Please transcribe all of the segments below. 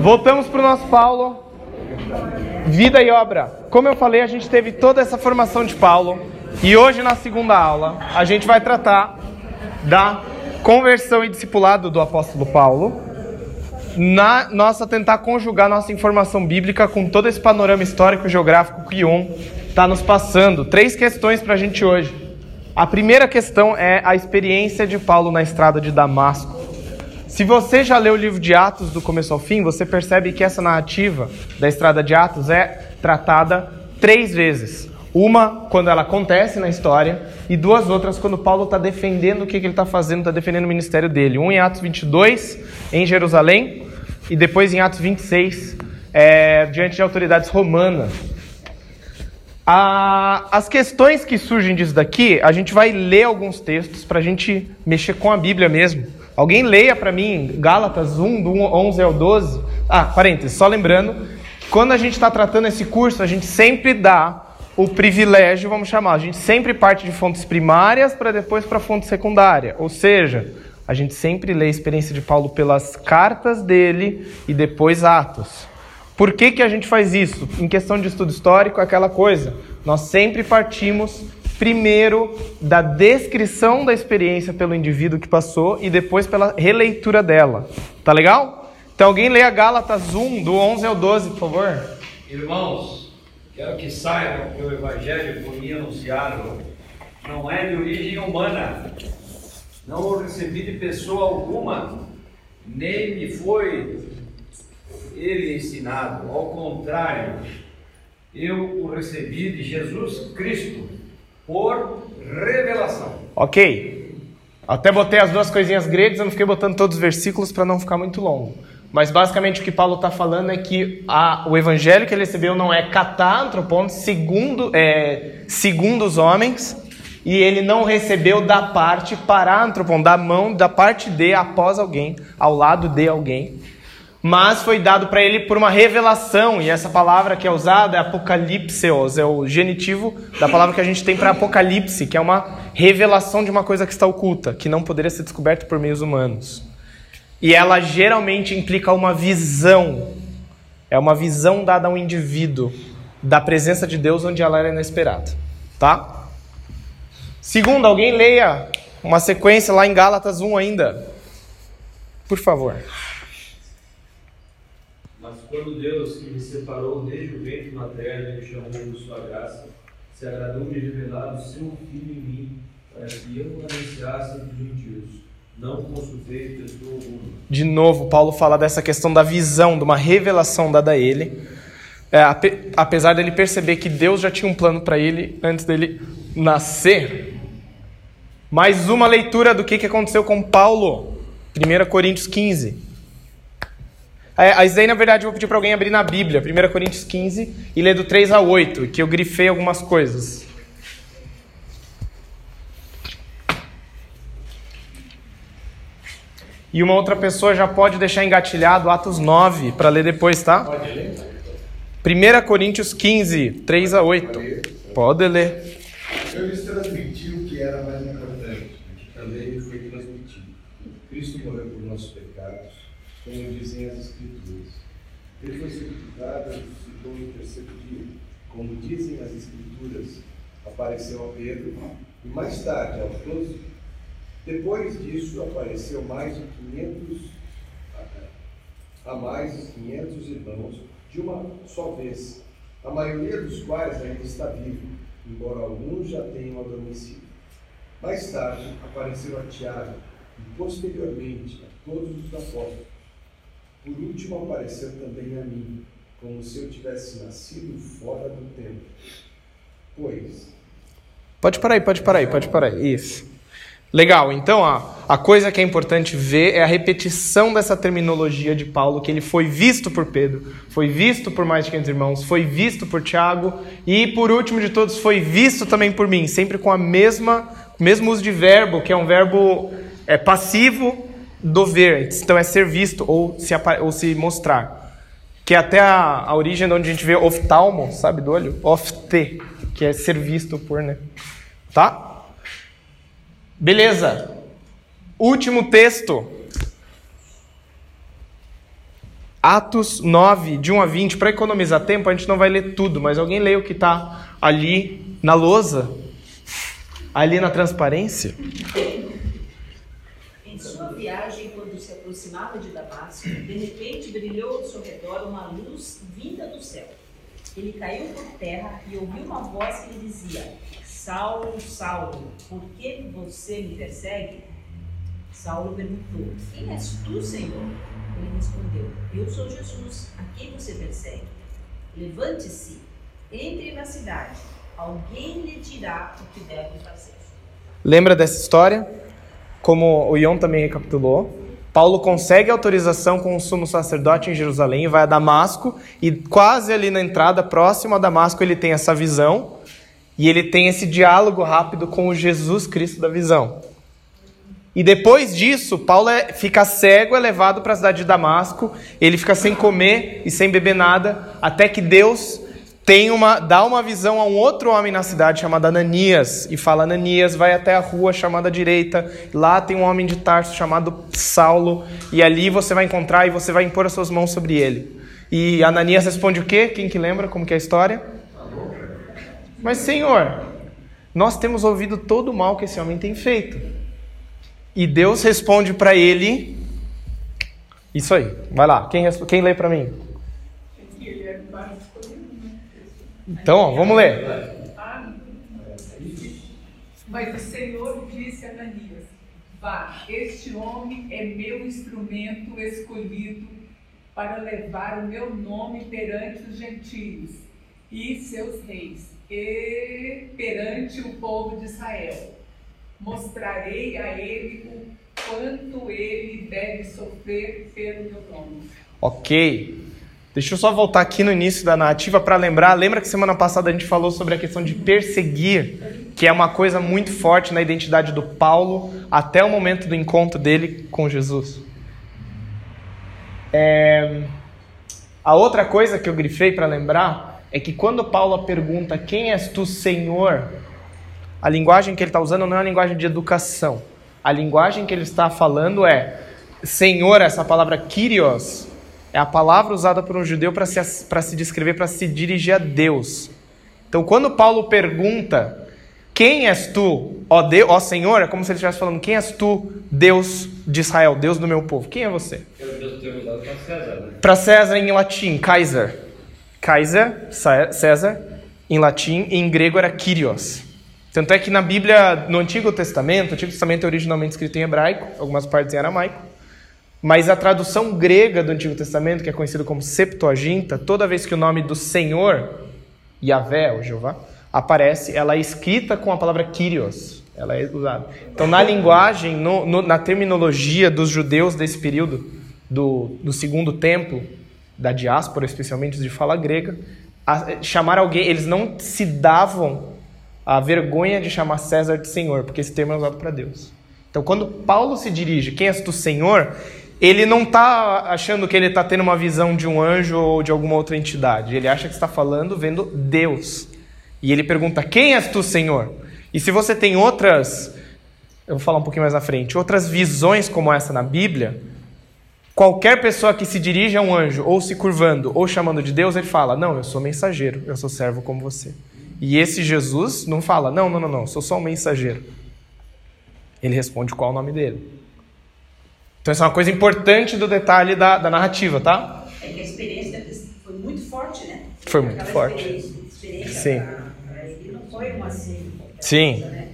Voltamos para o nosso Paulo. Vida e obra. Como eu falei, a gente teve toda essa formação de Paulo. E hoje, na segunda aula, a gente vai tratar da conversão e discipulado do apóstolo Paulo. Na nossa tentar conjugar nossa informação bíblica com todo esse panorama histórico e geográfico que um está nos passando. Três questões para a gente hoje. A primeira questão é a experiência de Paulo na estrada de Damasco. Se você já leu o livro de Atos do começo ao fim, você percebe que essa narrativa da estrada de Atos é tratada três vezes. Uma quando ela acontece na história e duas outras quando Paulo está defendendo o que, que ele está fazendo, está defendendo o ministério dele. Um em Atos 22, em Jerusalém, e depois em Atos 26, é, diante de autoridades romanas. as questões que surgem disso daqui, a gente vai ler alguns textos para a gente mexer com a Bíblia mesmo. Alguém leia para mim Gálatas 1, do 11 ao 12. Ah, parênteses, só lembrando, quando a gente está tratando esse curso, a gente sempre dá o privilégio, vamos chamar, a gente sempre parte de fontes primárias para depois para fonte secundária. Ou seja, a gente sempre lê a experiência de Paulo pelas cartas dele e depois Atos. Por que, que a gente faz isso? Em questão de estudo histórico, aquela coisa. Nós sempre partimos primeiro da descrição da experiência pelo indivíduo que passou e depois pela releitura dela. Tá legal? Então alguém leia Gálatas 1, do 11 ao 12, por favor. Irmãos, quero que saibam que o evangelho por mim anunciado não é de origem humana. Não o recebi de pessoa alguma, nem me foi ele ensinado. Ao contrário, eu o recebi de Jesus Cristo por revelação. Ok. Até botei as duas coisinhas gregas, eu não fiquei botando todos os versículos para não ficar muito longo. Mas basicamente o que Paulo está falando é que a, o evangelho que ele recebeu não é catantropon, segundo, é, segundo os homens, e ele não recebeu da parte parantropon, da mão, da parte de, após alguém, ao lado de alguém mas foi dado para ele por uma revelação, e essa palavra que é usada é apocalipseos, é o genitivo da palavra que a gente tem para apocalipse, que é uma revelação de uma coisa que está oculta, que não poderia ser descoberta por meios humanos. E ela geralmente implica uma visão, é uma visão dada a um indivíduo da presença de Deus onde ela era inesperada, tá? Segundo, alguém leia uma sequência lá em Gálatas 1 ainda. Por favor. Mas quando Deus, que me separou desde o ventre materno e me chamou por sua graça, se agradou de revelar o seu Filho em mim, para que eu anunciasse entre os gentios. Não consultei pessoa alguma. De novo, Paulo fala dessa questão da visão, de uma revelação dada a ele. É, apesar dele perceber que Deus já tinha um plano para ele antes dele nascer. Mais uma leitura do que, que aconteceu com Paulo. 1 Coríntios 15. É, isso aí, na verdade, eu vou pedir para alguém abrir na Bíblia, 1 Coríntios 15, e ler do 3 a 8, que eu grifei algumas coisas. E uma outra pessoa já pode deixar engatilhado Atos 9 para ler depois, tá? Pode ler. 1 Coríntios 15, 3 a 8. Pode ler. Eu lhes transmiti o que era mais importante, que também foi transmitido. Cristo morreu por nossos pecados, como dizem as Escrituras. Ele foi sepultado e terceiro dia, como dizem as Escrituras. Apareceu a Pedro e mais tarde aos doze. Depois disso, apareceu mais de 500, a mais de 500 irmãos de uma só vez, a maioria dos quais ainda está vivo, embora alguns já tenham adormecido. Mais tarde, apareceu a Tiago e, posteriormente, a todos os apóstolos. Por último, apareceu também a mim, como se eu tivesse nascido fora do tempo. Pois. Pode parar aí, pode parar aí, pode parar aí. Isso. Legal, então a, a coisa que é importante ver é a repetição dessa terminologia de Paulo, que ele foi visto por Pedro, foi visto por mais de 500 irmãos, foi visto por Tiago e, por último de todos, foi visto também por mim, sempre com a mesma mesmo uso de verbo, que é um verbo é, passivo do ver, então é ser visto ou se, ou se mostrar. Que é até a, a origem de onde a gente vê oftalmo, sabe, do olho? Ofte, que é ser visto por, né? Tá? Beleza. Último texto. Atos 9, de 1 a 20. Para economizar tempo, a gente não vai ler tudo, mas alguém lê o que está ali na lousa, ali na transparência. Viagem, quando se aproximava de Damasco, de repente brilhou ao seu redor uma luz vinda do céu. Ele caiu por terra e ouviu uma voz que lhe dizia: Saulo, Saulo, por que você me persegue? Saulo perguntou: Quem és tu, Senhor? Ele respondeu: Eu sou Jesus, a quem você persegue. Levante-se, entre na cidade, alguém lhe dirá o que deve fazer. Lembra dessa história? Como o Ion também recapitulou, Paulo consegue autorização com o sumo sacerdote em Jerusalém, vai a Damasco e quase ali na entrada, próximo a Damasco, ele tem essa visão e ele tem esse diálogo rápido com o Jesus Cristo da visão. E depois disso, Paulo é, fica cego, é levado para a cidade de Damasco, ele fica sem comer e sem beber nada, até que Deus tem uma, dá uma visão a um outro homem na cidade chamado Ananias, e fala: Ananias, vai até a rua chamada direita, lá tem um homem de Tarso chamado Saulo, e ali você vai encontrar e você vai impor as suas mãos sobre ele. E Ananias responde o quê? Quem que lembra como que é a história? Mas, Senhor, nós temos ouvido todo o mal que esse homem tem feito. E Deus responde para ele. Isso aí, vai lá. Quem, quem lê para mim? Então, ó, vamos ler. Mas o Senhor disse a Ananias: Vá, este homem é meu instrumento escolhido para levar o meu nome perante os gentios e seus reis, e perante o povo de Israel mostrarei a ele o quanto ele deve sofrer pelo meu nome. Ok. Deixa eu só voltar aqui no início da narrativa para lembrar. Lembra que semana passada a gente falou sobre a questão de perseguir, que é uma coisa muito forte na identidade do Paulo até o momento do encontro dele com Jesus. É... A outra coisa que eu grifei para lembrar é que quando Paulo pergunta quem és tu, Senhor, a linguagem que ele está usando não é uma linguagem de educação. A linguagem que ele está falando é Senhor, essa palavra Kyrios, é a palavra usada por um judeu para se, se descrever, para se dirigir a Deus. Então, quando Paulo pergunta, quem és tu, ó, Deus, ó Senhor, é como se ele estivesse falando, quem és tu, Deus de Israel, Deus do meu povo? Quem é você? Para César em latim, Kaiser. Kaiser, César, em latim, em grego era Kyrios. Tanto é que na Bíblia, no Antigo Testamento, o Antigo Testamento é originalmente escrito em hebraico, algumas partes em aramaico, mas a tradução grega do Antigo Testamento, que é conhecido como Septuaginta, toda vez que o nome do Senhor, Yahvé, ou Jeová, aparece, ela é escrita com a palavra Kyrios. Ela é usada. Então, na linguagem, no, no, na terminologia dos judeus desse período, do, do segundo templo, da diáspora, especialmente de fala grega, a, chamar alguém, eles não se davam a vergonha de chamar César de Senhor, porque esse termo é usado para Deus. Então, quando Paulo se dirige, quem és tu, Senhor? Ele não está achando que ele está tendo uma visão de um anjo ou de alguma outra entidade. Ele acha que está falando vendo Deus. E ele pergunta: Quem és tu, Senhor? E se você tem outras, eu vou falar um pouquinho mais na frente, outras visões como essa na Bíblia, qualquer pessoa que se dirige a um anjo, ou se curvando, ou chamando de Deus, ele fala: Não, eu sou mensageiro, eu sou servo como você. E esse Jesus não fala, não, não, não, não, sou só um mensageiro. Ele responde qual o nome dele. Então, isso é uma coisa importante do detalhe da, da narrativa, tá? É que a experiência foi muito forte, né? Foi muito Aquela forte. Experiência, experiência Sim. Pra, ele não foi uma assim. Sim. Coisa, né?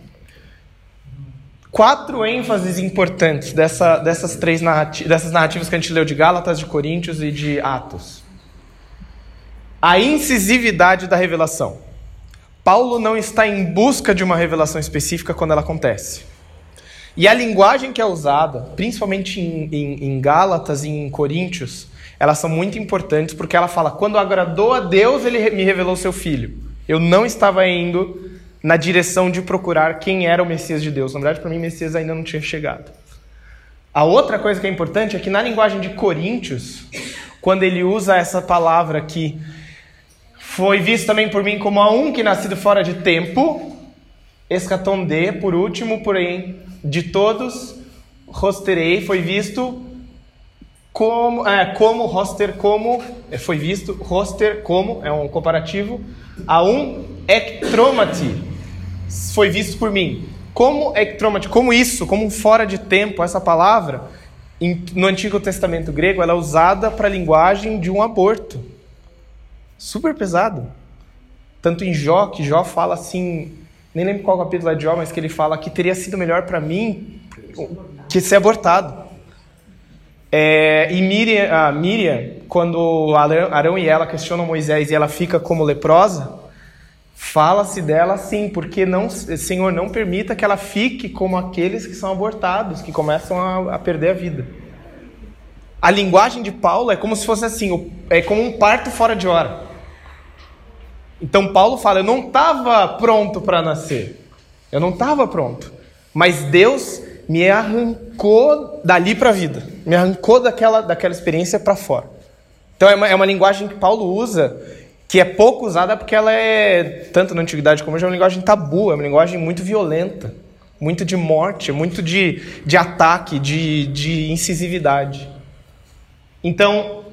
Quatro ênfases importantes dessa, dessas três narrativas, dessas narrativas que a gente leu de Gálatas, de Coríntios e de Atos. A incisividade da revelação. Paulo não está em busca de uma revelação específica quando ela acontece. E a linguagem que é usada, principalmente em, em, em Gálatas e em Coríntios, elas são muito importantes porque ela fala: quando agradou a Deus, ele me revelou seu filho. Eu não estava indo na direção de procurar quem era o Messias de Deus. Na verdade, para mim, Messias ainda não tinha chegado. A outra coisa que é importante é que na linguagem de Coríntios, quando ele usa essa palavra aqui, foi visto também por mim como a um que nascido fora de tempo, escatonde, por último, porém, de todos, rosterei, foi visto como, é, como roster, como, é, foi visto, roster, como, é um comparativo, a um ectromati, foi visto por mim. Como ectromati, como isso, como fora de tempo, essa palavra, no Antigo Testamento grego, ela é usada para a linguagem de um aborto. Super pesado. Tanto em Jó, que Jó fala assim, nem lembro qual capítulo é de Jó, mas que ele fala que teria sido melhor para mim que ser abortado. É, e Miriam, a Miriam, quando Arão e ela questionam Moisés e ela fica como leprosa, fala-se dela assim, porque não, Senhor, não permita que ela fique como aqueles que são abortados, que começam a, a perder a vida. A linguagem de Paulo é como se fosse assim, é como um parto fora de hora. Então Paulo fala: Eu não estava pronto para nascer. Eu não estava pronto. Mas Deus me arrancou dali para a vida. Me arrancou daquela, daquela experiência para fora. Então é uma, é uma linguagem que Paulo usa que é pouco usada porque ela é, tanto na antiguidade como hoje, é uma linguagem tabu, é uma linguagem muito violenta, muito de morte, muito de, de ataque, de, de incisividade. Então,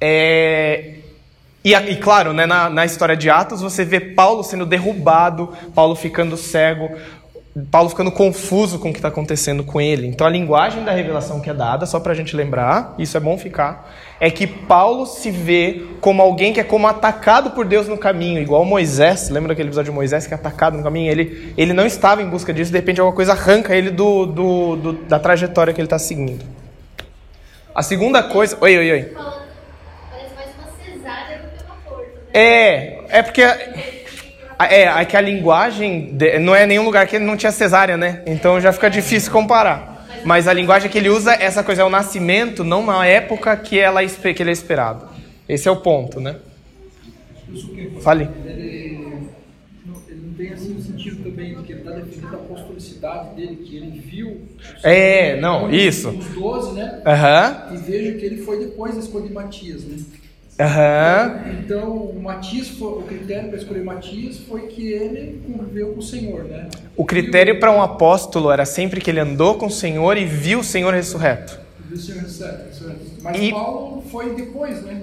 é, e, e, claro, né, na, na história de Atos, você vê Paulo sendo derrubado, Paulo ficando cego, Paulo ficando confuso com o que está acontecendo com ele. Então, a linguagem da revelação que é dada, só para a gente lembrar, isso é bom ficar, é que Paulo se vê como alguém que é como atacado por Deus no caminho, igual Moisés. Lembra daquele episódio de Moisés que é atacado no caminho? Ele, ele não estava em busca disso, de repente alguma coisa arranca ele do, do, do da trajetória que ele está seguindo. A segunda coisa. Oi, oi, oi. É, é porque. É, é que a linguagem não é nenhum lugar que ele não tinha cesárea, né? Então já fica difícil comparar. Mas a linguagem que ele usa, essa coisa é o nascimento, não na época que, ela, que ele é esperado. Esse é o ponto, né? Fale. Ele, não tem assim o sentido também de que ele está defendendo a apostolicidade dele, que ele viu. É, não, isso. Os 12, né? Aham. E veja que ele foi depois da escolha de Matias, né? Uhum. Então, o Matias, foi, o critério para escolher Matias foi que ele conviveu com o Senhor, né? O critério para um apóstolo era sempre que ele andou com o Senhor e viu o Senhor ressurreto. Viu o Senhor ressurreto. Mas e... Paulo foi depois, né?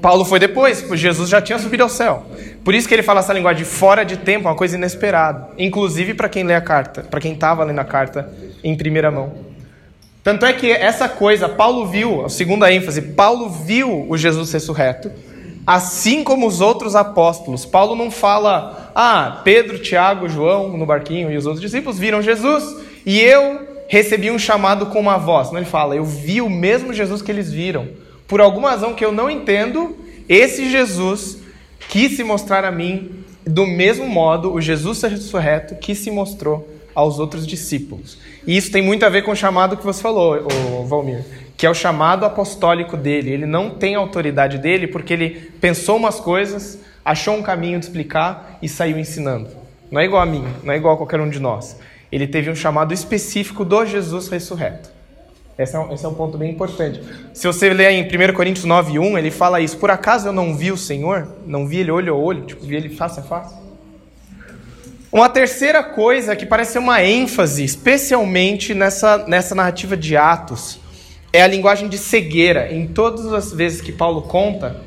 Paulo foi depois, porque Jesus já tinha subido ao céu. Por isso que ele fala essa linguagem fora de tempo, uma coisa inesperada. Inclusive para quem lê a carta, para quem estava lendo a carta em primeira mão. Tanto é que essa coisa, Paulo viu, a segunda ênfase, Paulo viu o Jesus ressurreto, assim como os outros apóstolos. Paulo não fala, ah, Pedro, Tiago, João no barquinho e os outros discípulos viram Jesus e eu recebi um chamado com uma voz. Não, ele fala, eu vi o mesmo Jesus que eles viram. Por alguma razão que eu não entendo, esse Jesus quis se mostrar a mim do mesmo modo, o Jesus ressurreto que se mostrou aos outros discípulos. E isso tem muito a ver com o chamado que você falou, Valmir, que é o chamado apostólico dele. Ele não tem autoridade dele porque ele pensou umas coisas, achou um caminho de explicar e saiu ensinando. Não é igual a mim, não é igual a qualquer um de nós. Ele teve um chamado específico do Jesus ressurreto. Esse é, um, esse é um ponto bem importante. Se você ler em 1 Coríntios 9, 1, ele fala isso. Por acaso eu não vi o Senhor? Não vi ele olho a olho? Tipo, vi ele face a face? Uma terceira coisa que parece ser uma ênfase, especialmente nessa, nessa narrativa de Atos, é a linguagem de cegueira. Em todas as vezes que Paulo conta,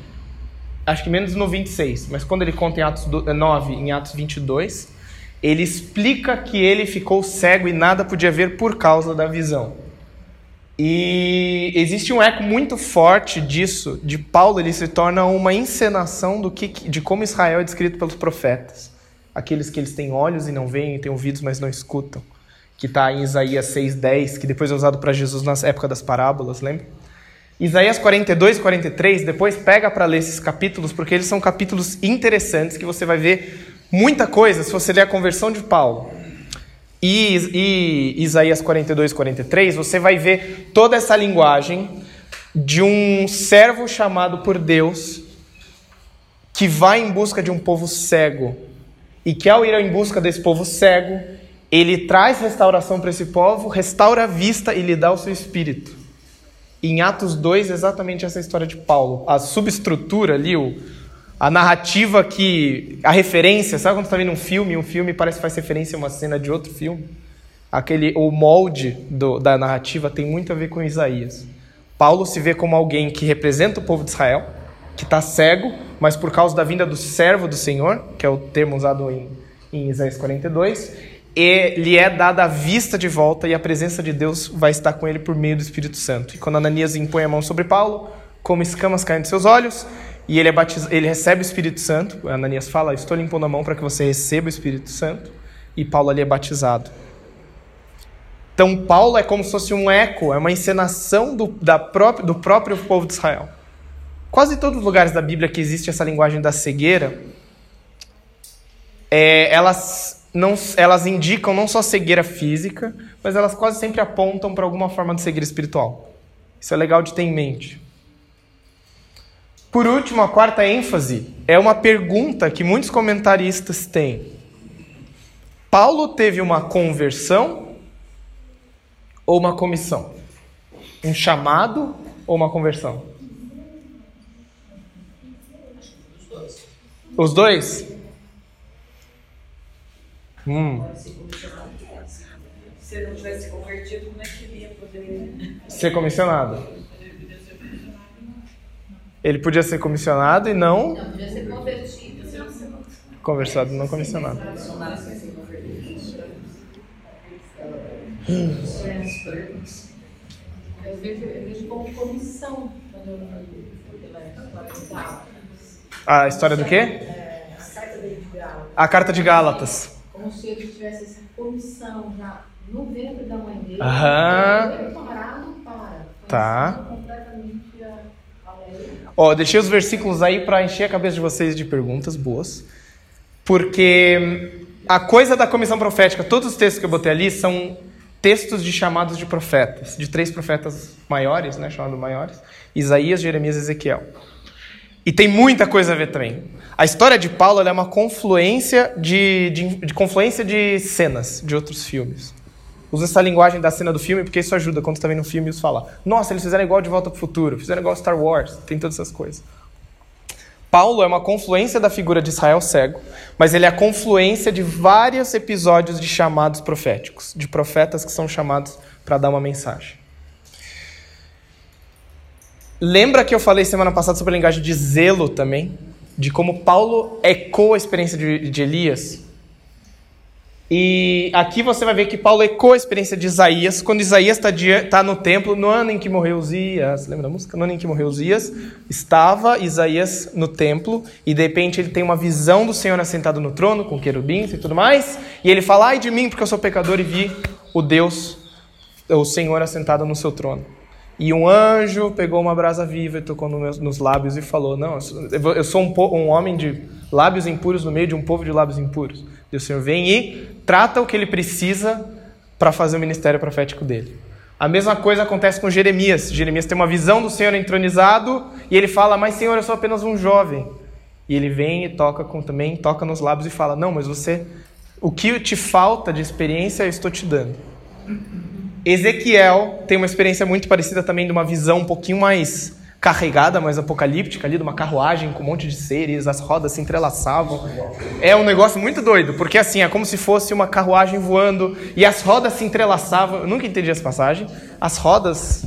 acho que menos no 26, mas quando ele conta em Atos 9, em Atos 22, ele explica que ele ficou cego e nada podia ver por causa da visão. E existe um eco muito forte disso, de Paulo, ele se torna uma encenação do que, de como Israel é descrito pelos profetas aqueles que eles têm olhos e não veem, têm ouvidos, mas não escutam, que está em Isaías 6:10, que depois é usado para Jesus na época das parábolas, lembra? Isaías 42 e 43, depois pega para ler esses capítulos, porque eles são capítulos interessantes que você vai ver muita coisa se você ler a conversão de Paulo. E, e Isaías 42 e 43, você vai ver toda essa linguagem de um servo chamado por Deus que vai em busca de um povo cego, e que ao ir em busca desse povo cego, ele traz restauração para esse povo, restaura a vista e lhe dá o seu espírito. Em Atos 2, exatamente essa história de Paulo. A subestrutura ali, o, a narrativa que. a referência, sabe quando você está vendo um filme um filme parece que faz referência a uma cena de outro filme? Aquele, o molde do, da narrativa tem muito a ver com Isaías. Paulo se vê como alguém que representa o povo de Israel, que está cego, mas por causa da vinda do servo do Senhor, que é o termo usado em, em Isaías 42, ele é dada a vista de volta e a presença de Deus vai estar com ele por meio do Espírito Santo. E quando Ananias impõe a mão sobre Paulo, como escamas caem dos seus olhos, e ele, é batiz... ele recebe o Espírito Santo, Ananias fala, estou lhe impondo a mão para que você receba o Espírito Santo, e Paulo ali é batizado. Então Paulo é como se fosse um eco, é uma encenação do, da própria, do próprio povo de Israel. Quase todos os lugares da Bíblia que existe essa linguagem da cegueira, é, elas, não, elas indicam não só cegueira física, mas elas quase sempre apontam para alguma forma de cegueira espiritual. Isso é legal de ter em mente. Por último, a quarta ênfase é uma pergunta que muitos comentaristas têm. Paulo teve uma conversão ou uma comissão? Um chamado ou uma conversão? Os dois? Hum. Se ele não tivesse convertido, como é que ele ia poder. Ser comissionado. Ele podia ser comissionado e não. Não, podia ser convertido. Conversado e não comissionado. Eu vejo, eu vejo como comissão quando eu leio pela história de Gálatas. A história do quê? A carta de Gálatas. Como se ele tivesse essa comissão já no ventre da mãe dele. Aham. Preparado para. Tá. Ó, deixei os versículos aí para encher a cabeça de vocês de perguntas boas. Porque a coisa da comissão profética, todos os textos que eu botei ali são textos de chamados de profetas, de três profetas maiores, né, chamados maiores: Isaías, Jeremias e Ezequiel. E tem muita coisa a ver também. A história de Paulo é uma confluência de, de, de confluência de cenas de outros filmes. Usa essa linguagem da cena do filme porque isso ajuda quando você está vendo um filme e você fala: Nossa, eles fizeram igual de Volta para o Futuro, fizeram igual Star Wars, tem todas essas coisas. Paulo é uma confluência da figura de Israel cego, mas ele é a confluência de vários episódios de chamados proféticos, de profetas que são chamados para dar uma mensagem. Lembra que eu falei semana passada sobre a linguagem de zelo também? De como Paulo ecoa a experiência de, de Elias? E aqui você vai ver que Paulo ecoa a experiência de Isaías, quando Isaías está tá no templo, no ano em que morreu Uzias, lembra da música? No ano em que morreu Uzias, estava Isaías no templo, e de repente ele tem uma visão do Senhor assentado no trono, com querubins e tudo mais, e ele fala, ai de mim, porque eu sou pecador e vi o Deus, o Senhor assentado no seu trono. E um anjo pegou uma brasa viva e tocou nos lábios e falou: Não, eu sou um, um, homem de lábios impuros no meio de um povo de lábios impuros. E o Senhor vem e trata o que ele precisa para fazer o ministério profético dele. A mesma coisa acontece com Jeremias. Jeremias tem uma visão do Senhor entronizado e ele fala: Mas Senhor, eu sou apenas um jovem. E ele vem e toca com também toca nos lábios e fala: Não, mas você, o que te falta de experiência eu estou te dando. Ezequiel tem uma experiência muito parecida também de uma visão um pouquinho mais carregada, mais apocalíptica ali, de uma carruagem com um monte de seres, as rodas se entrelaçavam. É um negócio muito doido, porque assim, é como se fosse uma carruagem voando e as rodas se entrelaçavam. Eu nunca entendi essa passagem. As rodas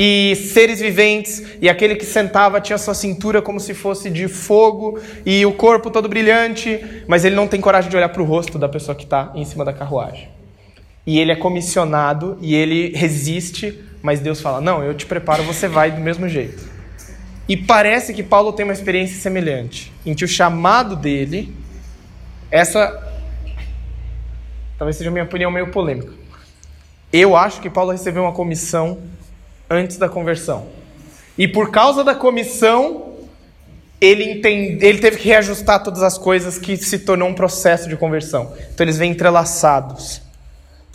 e seres viventes, e aquele que sentava tinha sua cintura como se fosse de fogo e o corpo todo brilhante, mas ele não tem coragem de olhar para o rosto da pessoa que está em cima da carruagem e ele é comissionado e ele resiste, mas Deus fala: Não, eu te preparo, você vai do mesmo jeito. E parece que Paulo tem uma experiência semelhante, em que o chamado dele, essa talvez seja minha opinião meio polêmica. Eu acho que Paulo recebeu uma comissão antes da conversão. E por causa da comissão, ele, entende, ele teve que reajustar todas as coisas que se tornou um processo de conversão. Então eles vêm entrelaçados.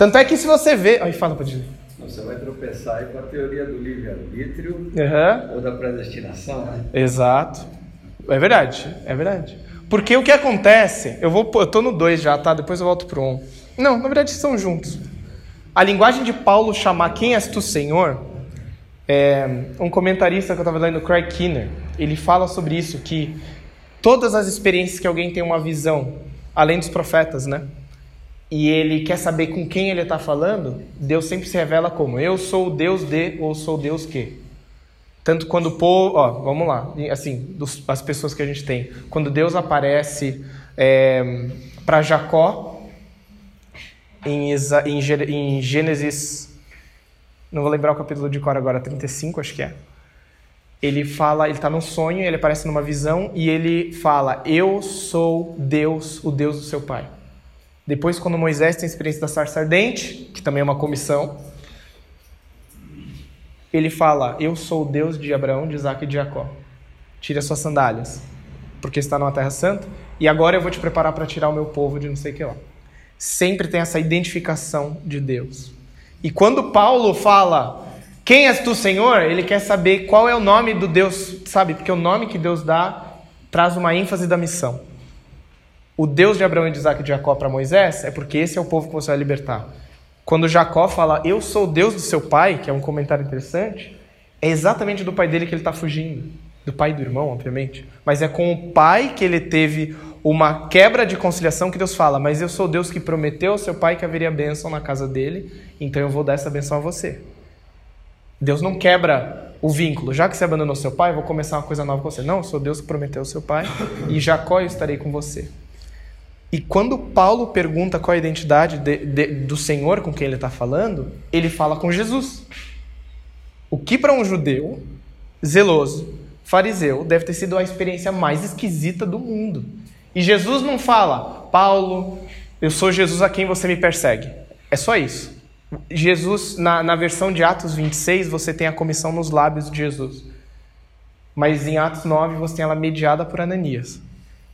Tanto é que se você vê. Aí fala para dizer. Você vai tropeçar aí com a teoria do livre-arbítrio uhum. ou da predestinação, né? Exato. É verdade, é verdade. Porque o que acontece, eu vou, eu tô no 2 já, tá? Depois eu volto pro 1. Um. Não, na verdade são juntos. A linguagem de Paulo chamar quem és tu, Senhor, é, um comentarista que eu estava lendo, Craig Kinner, ele fala sobre isso, que todas as experiências que alguém tem uma visão, além dos profetas, né? E ele quer saber com quem ele está falando, Deus sempre se revela como eu sou o Deus de ou sou Deus que. Tanto quando o povo, ó, vamos lá, assim, dos, as pessoas que a gente tem, quando Deus aparece é, para Jacó em, em, em Gênesis, não vou lembrar o capítulo de cor agora, 35 acho que é. Ele fala, ele está num sonho, ele aparece numa visão e ele fala: Eu sou Deus, o Deus do seu pai. Depois, quando Moisés tem a experiência da sarça ardente, que também é uma comissão, ele fala: Eu sou o Deus de Abraão, de Isaac e de Jacó. Tire as suas sandálias, porque está numa terra santa, e agora eu vou te preparar para tirar o meu povo de não sei o que lá. Sempre tem essa identificação de Deus. E quando Paulo fala, quem és tu, Senhor? Ele quer saber qual é o nome do Deus, sabe? Porque o nome que Deus dá traz uma ênfase da missão. O Deus de Abraão, de Isaac e de Jacó para Moisés é porque esse é o povo que você vai libertar. Quando Jacó fala, eu sou o Deus do seu pai, que é um comentário interessante, é exatamente do pai dele que ele está fugindo. Do pai e do irmão, obviamente. Mas é com o pai que ele teve uma quebra de conciliação que Deus fala, mas eu sou Deus que prometeu ao seu pai que haveria bênção na casa dele, então eu vou dar essa bênção a você. Deus não quebra o vínculo. Já que você abandonou seu pai, vou começar uma coisa nova com você. Não, eu sou Deus que prometeu ao seu pai e Jacó eu estarei com você. E quando Paulo pergunta qual a identidade de, de, do Senhor com quem ele está falando, ele fala com Jesus. O que para um judeu zeloso, fariseu, deve ter sido a experiência mais esquisita do mundo. E Jesus não fala, Paulo, eu sou Jesus a quem você me persegue. É só isso. Jesus, na, na versão de Atos 26, você tem a comissão nos lábios de Jesus. Mas em Atos 9, você tem ela mediada por Ananias.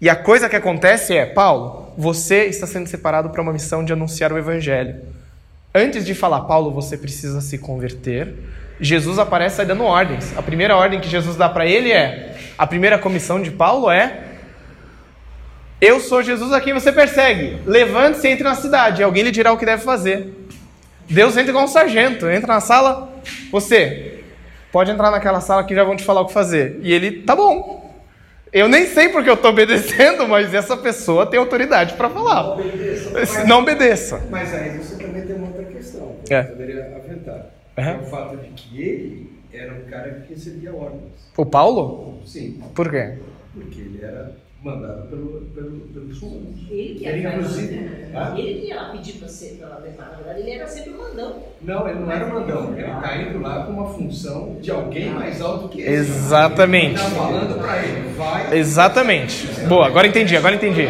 E a coisa que acontece é, Paulo, você está sendo separado para uma missão de anunciar o evangelho. Antes de falar, Paulo, você precisa se converter, Jesus aparece dando ordens. A primeira ordem que Jesus dá para ele é: a primeira comissão de Paulo é: Eu sou Jesus a quem você persegue. Levante-se e entre na cidade, alguém lhe dirá o que deve fazer. Deus entra igual um sargento, entra na sala, você pode entrar naquela sala que já vão te falar o que fazer. E ele, tá bom, eu nem sei porque eu estou obedecendo, mas essa pessoa tem autoridade para falar. Não obedeça. Mas, não obedeça. Mas aí você também tem uma outra questão que é. eu poderia aventar. Uhum. É o fato de que ele era um cara que recebia ordens. O Paulo? Sim. Por quê? Porque ele era mandado pelo, pelo, pelo sul. Ele que ele, inclusive, né? ele que ia pedir para ser para levar. Na verdade, ele era sempre o mandão. Não, ele não era o mandão. Ele está indo lá com uma função de alguém mais alto que ele. Exatamente. Ele está falando para ele, vai. Exatamente. Boa, agora entendi, agora entendi.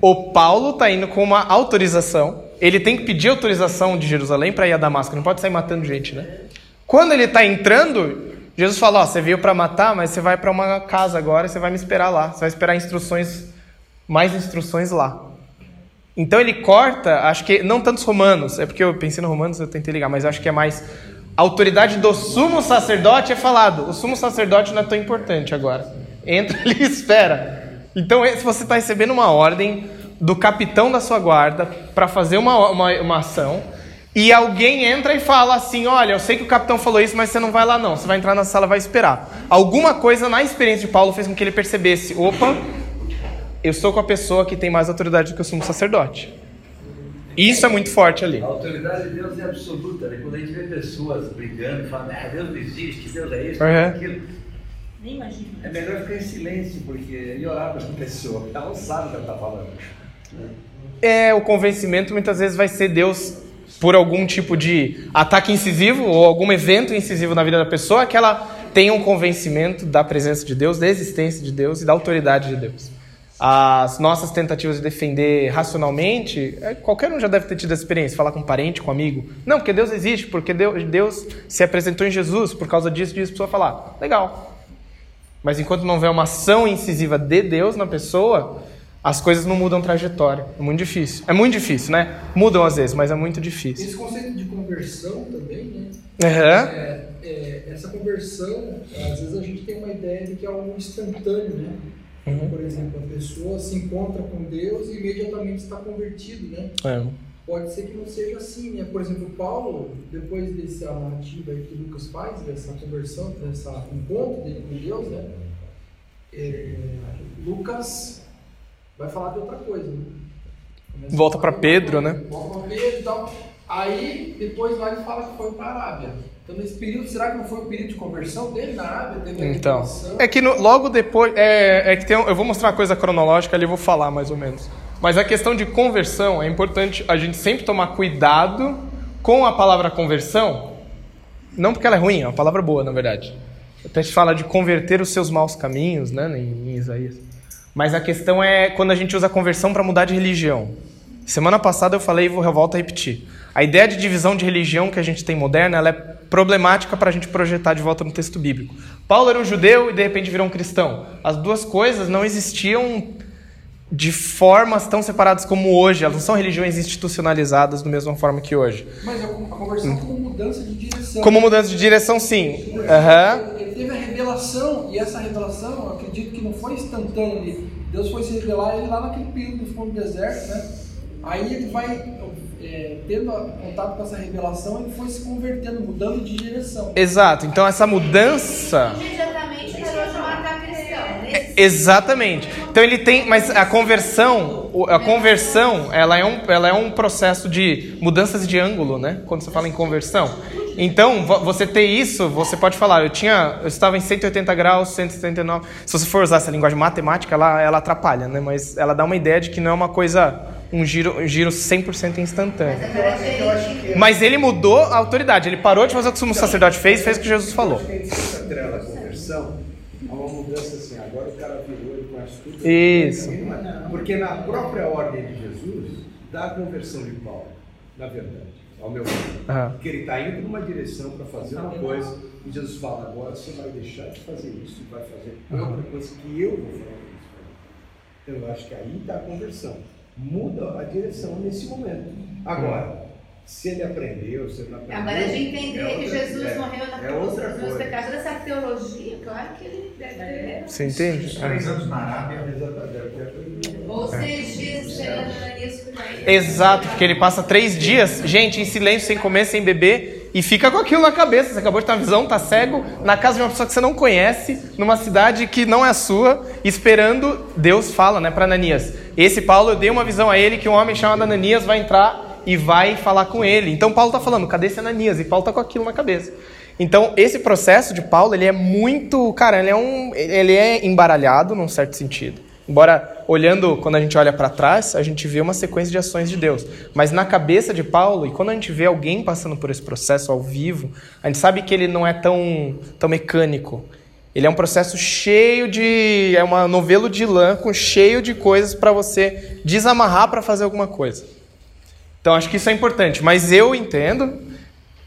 O Paulo está indo com uma autorização. Ele tem que pedir autorização de Jerusalém para ir a Damasco. Não pode sair matando gente, né? Quando ele está entrando, Jesus falou: Ó, você veio para matar, mas você vai para uma casa agora você vai me esperar lá. Você vai esperar instruções, mais instruções lá. Então ele corta, acho que não tantos romanos, é porque eu pensei no romanos, eu tentei ligar, mas acho que é mais a autoridade do sumo sacerdote é falado. O sumo sacerdote não é tão importante agora. Entra ali e espera. Então, se você está recebendo uma ordem do capitão da sua guarda para fazer uma, uma, uma ação, e alguém entra e fala assim: Olha, eu sei que o capitão falou isso, mas você não vai lá não. Você vai entrar na sala e vai esperar. Alguma coisa na experiência de Paulo fez com que ele percebesse: opa, eu estou com a pessoa que tem mais autoridade do que o sumo sacerdote. Isso é muito forte ali. A autoridade de Deus é absoluta. Né? Quando a gente vê pessoas brigando, falando, ah, Deus não existe, Deus é isso, uhum. é aquilo. Nem imagino. É melhor ficar em silêncio porque, e orar para a pessoa, ela não sabe o que ela está falando. É, o convencimento muitas vezes vai ser Deus por algum tipo de ataque incisivo ou algum evento incisivo na vida da pessoa, que ela tenha um convencimento da presença de Deus, da existência de Deus e da autoridade de Deus. As nossas tentativas de defender racionalmente, é, qualquer um já deve ter tido essa experiência, falar com um parente, com um amigo. Não, porque Deus existe, porque Deus, se apresentou em Jesus, por causa disso, disso, a pessoa falar, legal. Mas enquanto não houver uma ação incisiva de Deus na pessoa, as coisas não mudam trajetória. É muito difícil. É muito difícil, né? Mudam às vezes, mas é muito difícil. Esse conceito de conversão também, né? Uhum. É, é, essa conversão, às vezes a gente tem uma ideia de que é algo instantâneo, né? Uhum. Por exemplo, a pessoa se encontra com Deus e imediatamente está convertido, né? É. Pode ser que não seja assim, né? Por exemplo, Paulo, depois dessa narrativa que Lucas faz, dessa conversão, dessa encontro dele com Deus, né? É, Lucas vai falar de outra coisa. Né? Começa Volta a falar Pedro, né? Volta pra Pedro e tal. Aí, depois lá ele fala que foi pra Arábia. Então, nesse período, será que não foi o período de conversão dele na Arábia? Teve a Então, é que no- logo depois. É, é que tem, um- eu vou mostrar uma coisa cronológica ali, eu vou falar mais ou menos. Mas a questão de conversão é importante a gente sempre tomar cuidado com a palavra conversão. Não porque ela é ruim, é uma palavra boa, na verdade. Até te fala de converter os seus maus caminhos, né, em Isaías. Mas a questão é quando a gente usa a conversão para mudar de religião. Semana passada eu falei e vou volto a repetir. A ideia de divisão de religião que a gente tem moderna, ela é problemática para a gente projetar de volta no texto bíblico. Paulo era um judeu e de repente virou um cristão. As duas coisas não existiam de formas tão separadas como hoje. Elas não são religiões institucionalizadas da mesma forma que hoje. Mas a conversão como mudança de direção. Como mudança de direção, sim. Aham. Teve a revelação, e essa revelação, eu acredito que não foi instantânea ali. Deus foi se revelar ele lá naquele período que ficou no deserto, né? Aí ele vai, é, tendo contato com essa revelação, ele foi se convertendo, mudando de direção. Exato. Então essa mudança. Cristão. Nesse Exatamente. Então ele tem, mas a conversão, a conversão, ela é um, ela é um processo de mudanças de ângulo, né? Quando você fala em conversão. Então, vo- você ter isso, você pode falar, eu tinha, eu estava em 180 graus, 179. Se você for usar essa linguagem matemática, ela, ela atrapalha, né? Mas ela dá uma ideia de que não é uma coisa, um giro, um giro 100% instantâneo. Mas ele mudou a autoridade, ele parou de fazer o que o sumo sacerdote fez, fez o que Jesus falou. Isso. Porque na própria ordem de Jesus, dá a conversão de Paulo, na verdade, ao meu ver. Aham. Porque ele está indo numa direção para fazer uma coisa e Jesus fala, agora você vai deixar de fazer isso e vai fazer outra coisa que eu vou fazer isso. Então eu acho que aí está a conversão. Muda a direção nesse momento. Agora, se ele aprendeu, se ele não aprendeu. Agora a gente entender é que Jesus é- morreu na é cruz outra dos meus pecados. Essa teologia, claro que ele deve ter. Você entende? Três anos na Arábia. Ou seis Exato, porque ele passa três dias, gente, em silêncio, sem comer, sem beber, e fica com aquilo na cabeça. Você acabou de ter uma visão, tá cego, na casa de uma pessoa que você não conhece, numa cidade que não é a sua, esperando. Deus fala, né, para Ananias. Esse Paulo, eu dei uma visão a ele que um homem chamado Ananias vai entrar e vai falar com ele. Então Paulo tá falando, cadê esse Ananias? E Paulo tá com aquilo na cabeça. Então, esse processo de Paulo, ele é muito, cara, ele é um, ele é embaralhado num certo sentido. Embora olhando, quando a gente olha para trás, a gente vê uma sequência de ações de Deus. Mas na cabeça de Paulo, e quando a gente vê alguém passando por esse processo ao vivo, a gente sabe que ele não é tão, tão mecânico. Ele é um processo cheio de. É uma novelo de lã com cheio de coisas para você desamarrar para fazer alguma coisa. Então acho que isso é importante. Mas eu entendo,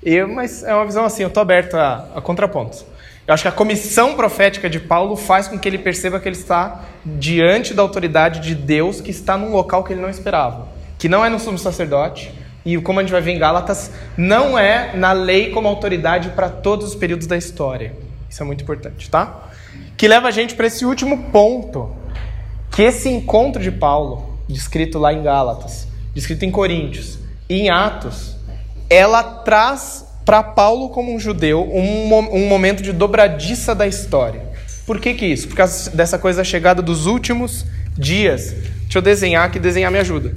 eu, mas é uma visão assim, eu estou aberto a, a contrapontos. Eu acho que a comissão profética de Paulo faz com que ele perceba que ele está diante da autoridade de Deus, que está num local que ele não esperava. Que não é no sumo sacerdote, e como a gente vai ver em Gálatas, não é na lei como autoridade para todos os períodos da história. Isso é muito importante, tá? Que leva a gente para esse último ponto, que esse encontro de Paulo, descrito lá em Gálatas, descrito em Coríntios e em Atos, ela traz para Paulo como um judeu um, um momento de dobradiça da história. Por que que isso? Por causa dessa coisa da chegada dos últimos dias. Deixa eu desenhar, que desenhar me ajuda.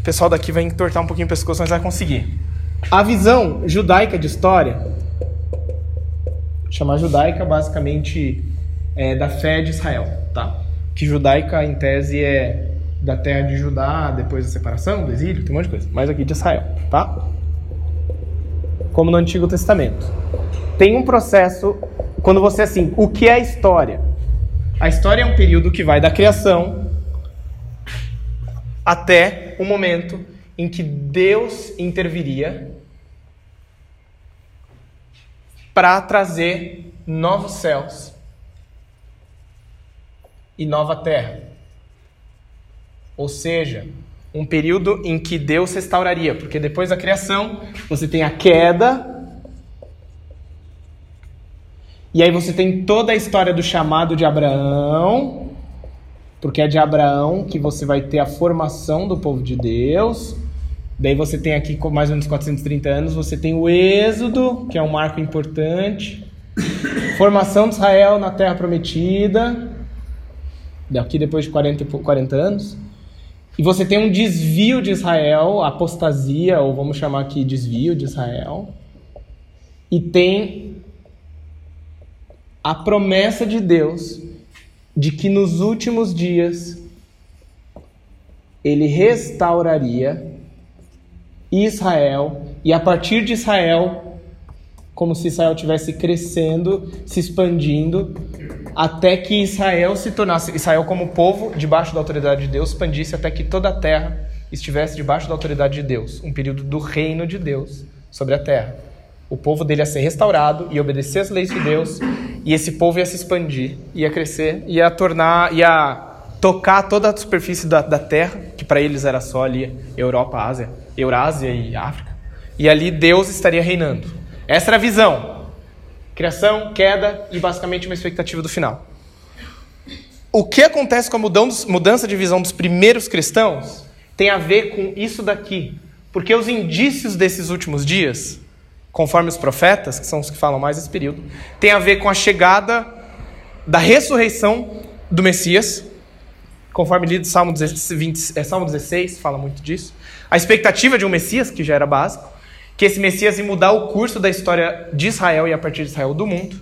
O pessoal daqui vai entortar um pouquinho o pescoço, mas vai conseguir. A visão judaica de história, chamar judaica basicamente é da fé de Israel, tá? Que judaica em tese é da terra de Judá depois da separação, do exílio, tem um monte de coisa. Mas aqui de Israel, tá? Como no Antigo Testamento. Tem um processo quando você assim, o que é a história? A história é um período que vai da criação até o momento em que Deus interviria para trazer novos céus e nova terra. Ou seja, um período em que Deus restauraria, porque depois da criação você tem a queda, e aí você tem toda a história do chamado de Abraão, porque é de Abraão que você vai ter a formação do povo de Deus. Daí você tem aqui com mais ou menos 430 anos, você tem o Êxodo, que é um marco importante. Formação de Israel na Terra Prometida, daqui depois de 40, e pou- 40 anos. E você tem um desvio de Israel, apostasia, ou vamos chamar aqui desvio de Israel. E tem a promessa de Deus de que nos últimos dias ele restauraria Israel e a partir de Israel, como se Israel tivesse crescendo, se expandindo, até que Israel se tornasse Israel como povo debaixo da autoridade de Deus, expandisse até que toda a terra estivesse debaixo da autoridade de Deus, um período do reino de Deus sobre a terra. O povo dele ia ser restaurado e obedecer às leis de Deus, e esse povo ia se expandir, ia crescer, ia tornar, ia tocar toda a superfície da, da terra, que para eles era só ali Europa, Ásia, Eurásia e África. E ali Deus estaria reinando. Essa era a visão. Criação, queda e basicamente uma expectativa do final. O que acontece com a mudança de visão dos primeiros cristãos tem a ver com isso daqui. Porque os indícios desses últimos dias, conforme os profetas, que são os que falam mais desse período, tem a ver com a chegada da ressurreição do Messias, conforme lido Salmo 16, é, Salmo 16 fala muito disso. A expectativa de um Messias, que já era básico, que esse Messias ia mudar o curso da história de Israel e a partir de Israel do mundo.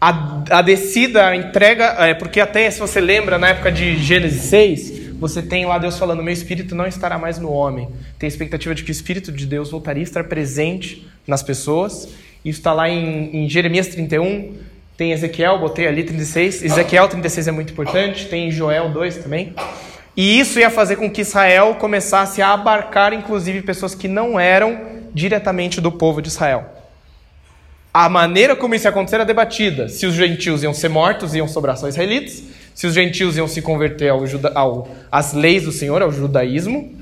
A, a descida, a entrega, é, porque até se você lembra, na época de Gênesis 6, você tem lá Deus falando: Meu espírito não estará mais no homem. Tem a expectativa de que o espírito de Deus voltaria a estar presente nas pessoas. Isso está lá em, em Jeremias 31, tem Ezequiel, botei ali 36. Ezequiel 36 é muito importante. Tem Joel 2 também. E isso ia fazer com que Israel começasse a abarcar, inclusive, pessoas que não eram diretamente do povo de Israel. A maneira como isso ia acontecer era debatida. Se os gentios iam ser mortos, iam sobrar só israelitas. Se os gentios iam se converter ao, ao às leis do Senhor, ao judaísmo.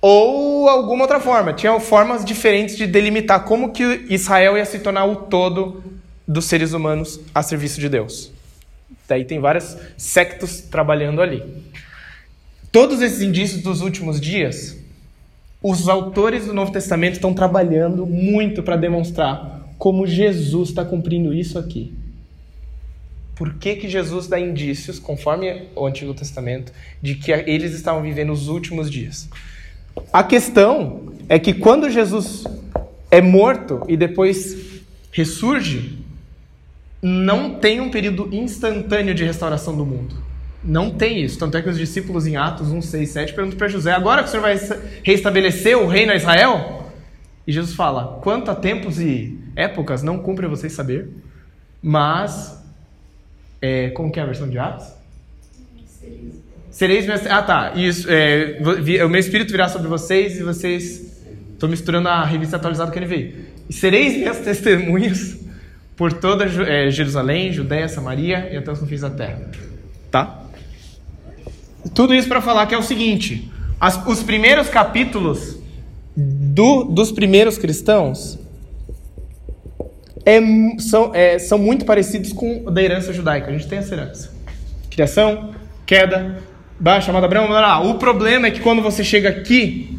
Ou alguma outra forma. Tinha formas diferentes de delimitar como que Israel ia se tornar o todo dos seres humanos a serviço de Deus. Daí tem vários sectos trabalhando ali. Todos esses indícios dos últimos dias, os autores do Novo Testamento estão trabalhando muito para demonstrar como Jesus está cumprindo isso aqui. Por que, que Jesus dá indícios, conforme o Antigo Testamento, de que eles estavam vivendo os últimos dias? A questão é que quando Jesus é morto e depois ressurge, não tem um período instantâneo de restauração do mundo. Não tem isso. Tanto é que os discípulos em Atos 1, 6, 7 perguntam para José: agora que o senhor vai restabelecer o reino a Israel? E Jesus fala: quanto a tempos e épocas não cumpre vocês saber, mas. É, como que é a versão de Atos? Sereis minhas. Ah, tá. Isso. É, o meu espírito virá sobre vocês e vocês. Estou misturando a revista atualizada que ele veio. Sereis minhas testemunhas por toda é, Jerusalém, Judéia, Samaria e até os confins da terra. Tá? Tudo isso para falar que é o seguinte: as, os primeiros capítulos do, dos primeiros cristãos é, são, é, são muito parecidos com da herança judaica. A gente tem essa herança: criação, queda, baixa, chamada Abraão. O problema é que quando você chega aqui,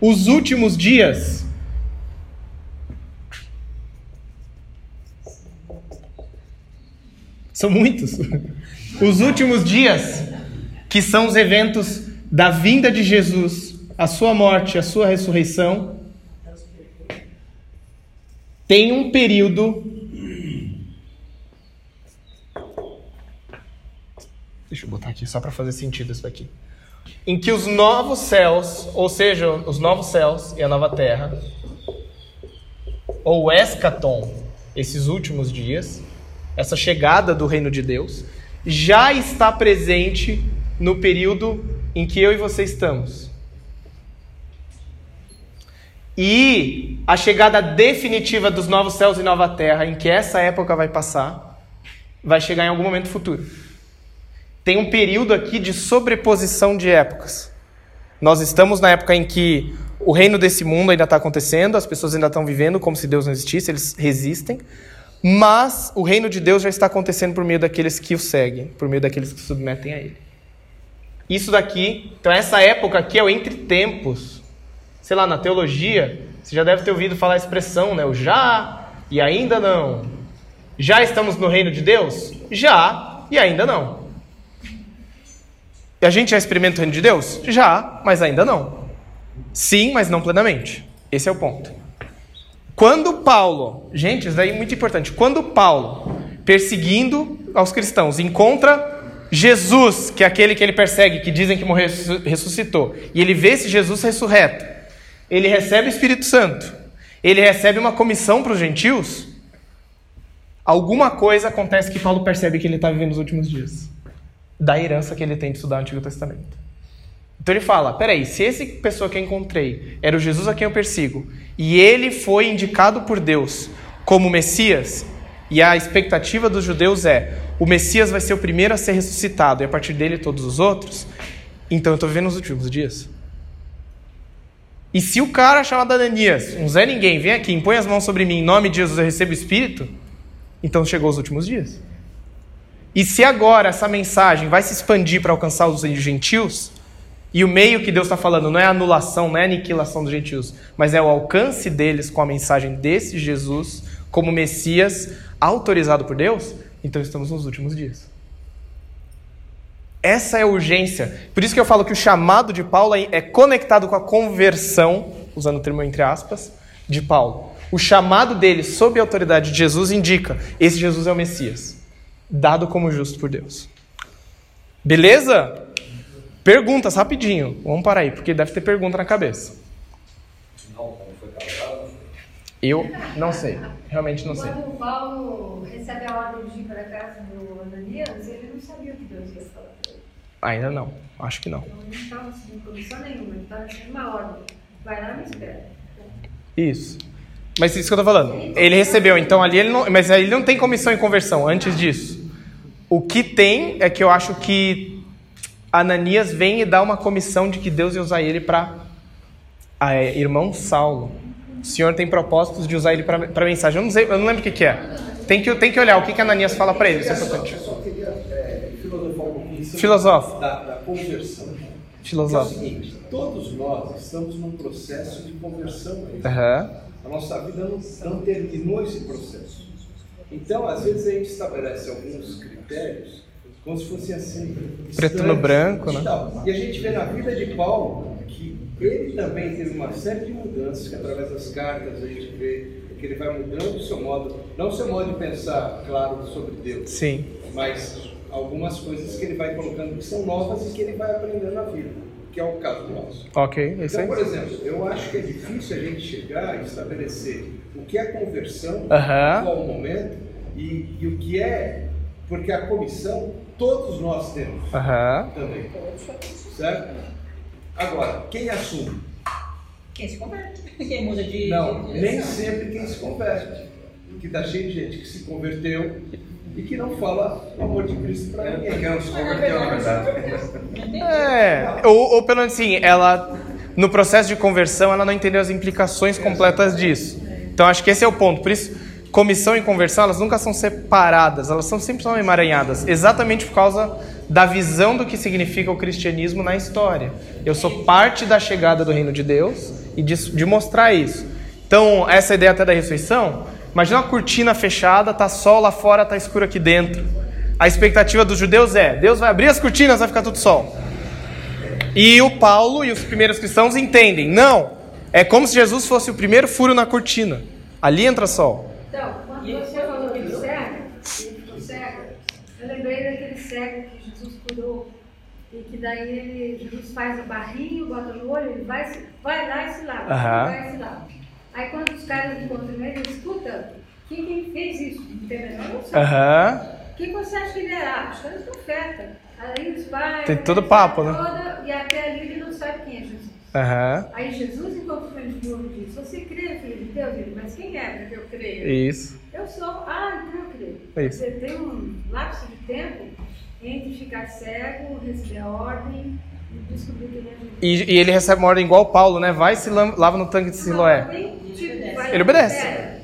os últimos dias São muitos. Os últimos dias, que são os eventos da vinda de Jesus, a sua morte, a sua ressurreição, tem um período. Deixa eu botar aqui só para fazer sentido isso aqui. Em que os novos céus, ou seja, os novos céus e a nova terra, ou escatom, esses últimos dias, essa chegada do reino de Deus, já está presente no período em que eu e você estamos. E a chegada definitiva dos novos céus e nova terra, em que essa época vai passar, vai chegar em algum momento futuro. Tem um período aqui de sobreposição de épocas. Nós estamos na época em que o reino desse mundo ainda está acontecendo, as pessoas ainda estão vivendo como se Deus não existisse, eles resistem. Mas o reino de Deus já está acontecendo por meio daqueles que o seguem, por meio daqueles que se submetem a ele. Isso daqui, então essa época aqui é o entre tempos. Sei lá, na teologia, você já deve ter ouvido falar a expressão, né? O já e ainda não. Já estamos no reino de Deus? Já e ainda não. E a gente já experimenta o reino de Deus? Já, mas ainda não. Sim, mas não plenamente. Esse é o ponto. Quando Paulo, gente, isso daí é muito importante. Quando Paulo, perseguindo aos cristãos, encontra Jesus, que é aquele que ele persegue, que dizem que morreu ressuscitou, e ele vê esse Jesus ressurreto, ele recebe o Espírito Santo, ele recebe uma comissão para os gentios, alguma coisa acontece que Paulo percebe que ele está vivendo nos últimos dias, da herança que ele tem de estudar o Antigo Testamento. Então ele fala: peraí, se essa pessoa que eu encontrei era o Jesus a quem eu persigo, e ele foi indicado por Deus como Messias, e a expectativa dos judeus é: o Messias vai ser o primeiro a ser ressuscitado, e a partir dele todos os outros, então eu estou vivendo nos últimos dias. E se o cara chamado Ananias, um Zé Ninguém, vem aqui, impõe as mãos sobre mim, em nome de Jesus eu recebo o Espírito, então chegou os últimos dias. E se agora essa mensagem vai se expandir para alcançar os gentios, e o meio que Deus está falando não é anulação, não é aniquilação dos gentios, mas é o alcance deles com a mensagem desse Jesus como Messias autorizado por Deus, então estamos nos últimos dias. Essa é a urgência. Por isso que eu falo que o chamado de Paulo é conectado com a conversão, usando o termo entre aspas, de Paulo. O chamado dele, sob a autoridade de Jesus, indica: esse Jesus é o Messias, dado como justo por Deus. Beleza? Perguntas, rapidinho. Vamos parar aí, porque deve ter pergunta na cabeça. Eu não sei. Realmente não sei. Quando o Paulo recebe a ordem de ir para a casa do Ananias, ele não sabia o que Deus ia falar para ele. Ainda não. Acho que não. Então ele não estava seguindo comissão nenhuma, ele estava seguindo uma ordem. Vai lá e me espera. Isso. Mas isso que eu tô falando. Ele recebeu, então ali ele não. Mas aí ele não tem comissão em conversão antes disso. O que tem é que eu acho que Ananias vem e dá uma comissão de que Deus ia usar ele para é, irmão Saulo. O Senhor tem propósitos de usar ele para mensagem. Eu não, sei, eu não lembro o que, que, é. Tem que, tem que olhar o que, que Ananias fala para ele. Isso é importante. Eu só queria é, filosofar um pouquinho sobre Filosofa. Da, da conversão. Filosofa. É o seguinte, todos nós estamos num processo de conversão. Uhum. A nossa vida não, não terminou esse processo. Então, às vezes, a gente estabelece alguns critérios como se fossem assim. Preto no branco, né? E, tal. e a gente vê na vida de Paulo que ele também teve uma série de mudanças, que através das cartas a gente vê que ele vai mudando o seu modo, não o seu modo de pensar, claro, sobre Deus, Sim. mas algumas coisas que ele vai colocando que são novas e que ele vai aprendendo na vida, que é o caso nosso. Ok, é isso Então, por exemplo, eu acho que é difícil a gente chegar e estabelecer o que é conversão, Aham. qual o momento e, e o que é, porque a comissão todos nós temos Aham. também, certo? Agora, quem assume? Quem se converte? Quem muda de. Não, de- nem sempre quem se converte. Que está cheio de gente que se converteu e que não fala o amor de Cristo para ninguém. Porque não se converteu, na verdade. É, ou, ou pelo menos assim, ela no processo de conversão ela não entendeu as implicações completas disso. Então acho que esse é o ponto. Por isso, comissão e conversão elas nunca são separadas, elas são sempre são emaranhadas, exatamente por causa da visão do que significa o cristianismo na história. Eu sou parte da chegada do reino de Deus e de, de mostrar isso. Então essa ideia até da ressurreição, imagina uma cortina fechada, tá sol lá fora, tá escuro aqui dentro. A expectativa dos judeus é: Deus vai abrir as cortinas, vai ficar tudo sol. E o Paulo e os primeiros cristãos entendem, não, é como se Jesus fosse o primeiro furo na cortina. Ali entra sol. Então, quando você falou do cego, do cego, eu lembrei daquele cego que Jesus curou. E que daí ele, Jesus faz o barrinho, bota no olho, ele vai, vai lá e se lava. Aham. Vai e se lava. Aí quando os caras encontram ele, escuta, quem, quem fez isso? Não tem a menor noção. Aham. Quem você acha que ele era? Os caras estão feta. Aí eles vai. Tem todo papo, né? toda, E até ali ele não sabe quem é Jesus. Aham. Aí Jesus, enquanto foi de novo, disse: Você crê, filho de Deus? Ele, mas quem é para que eu creia? Isso. Eu sou. Ah, então eu creio. Isso. Você tem um lapso de tempo entre ficar cego, receber a ordem e descobrir que ele é Jesus. E, e ele recebe uma ordem igual o Paulo, né? Vai e se lava no tanque de Siloé. Tipo, vai Ele obedece. espera.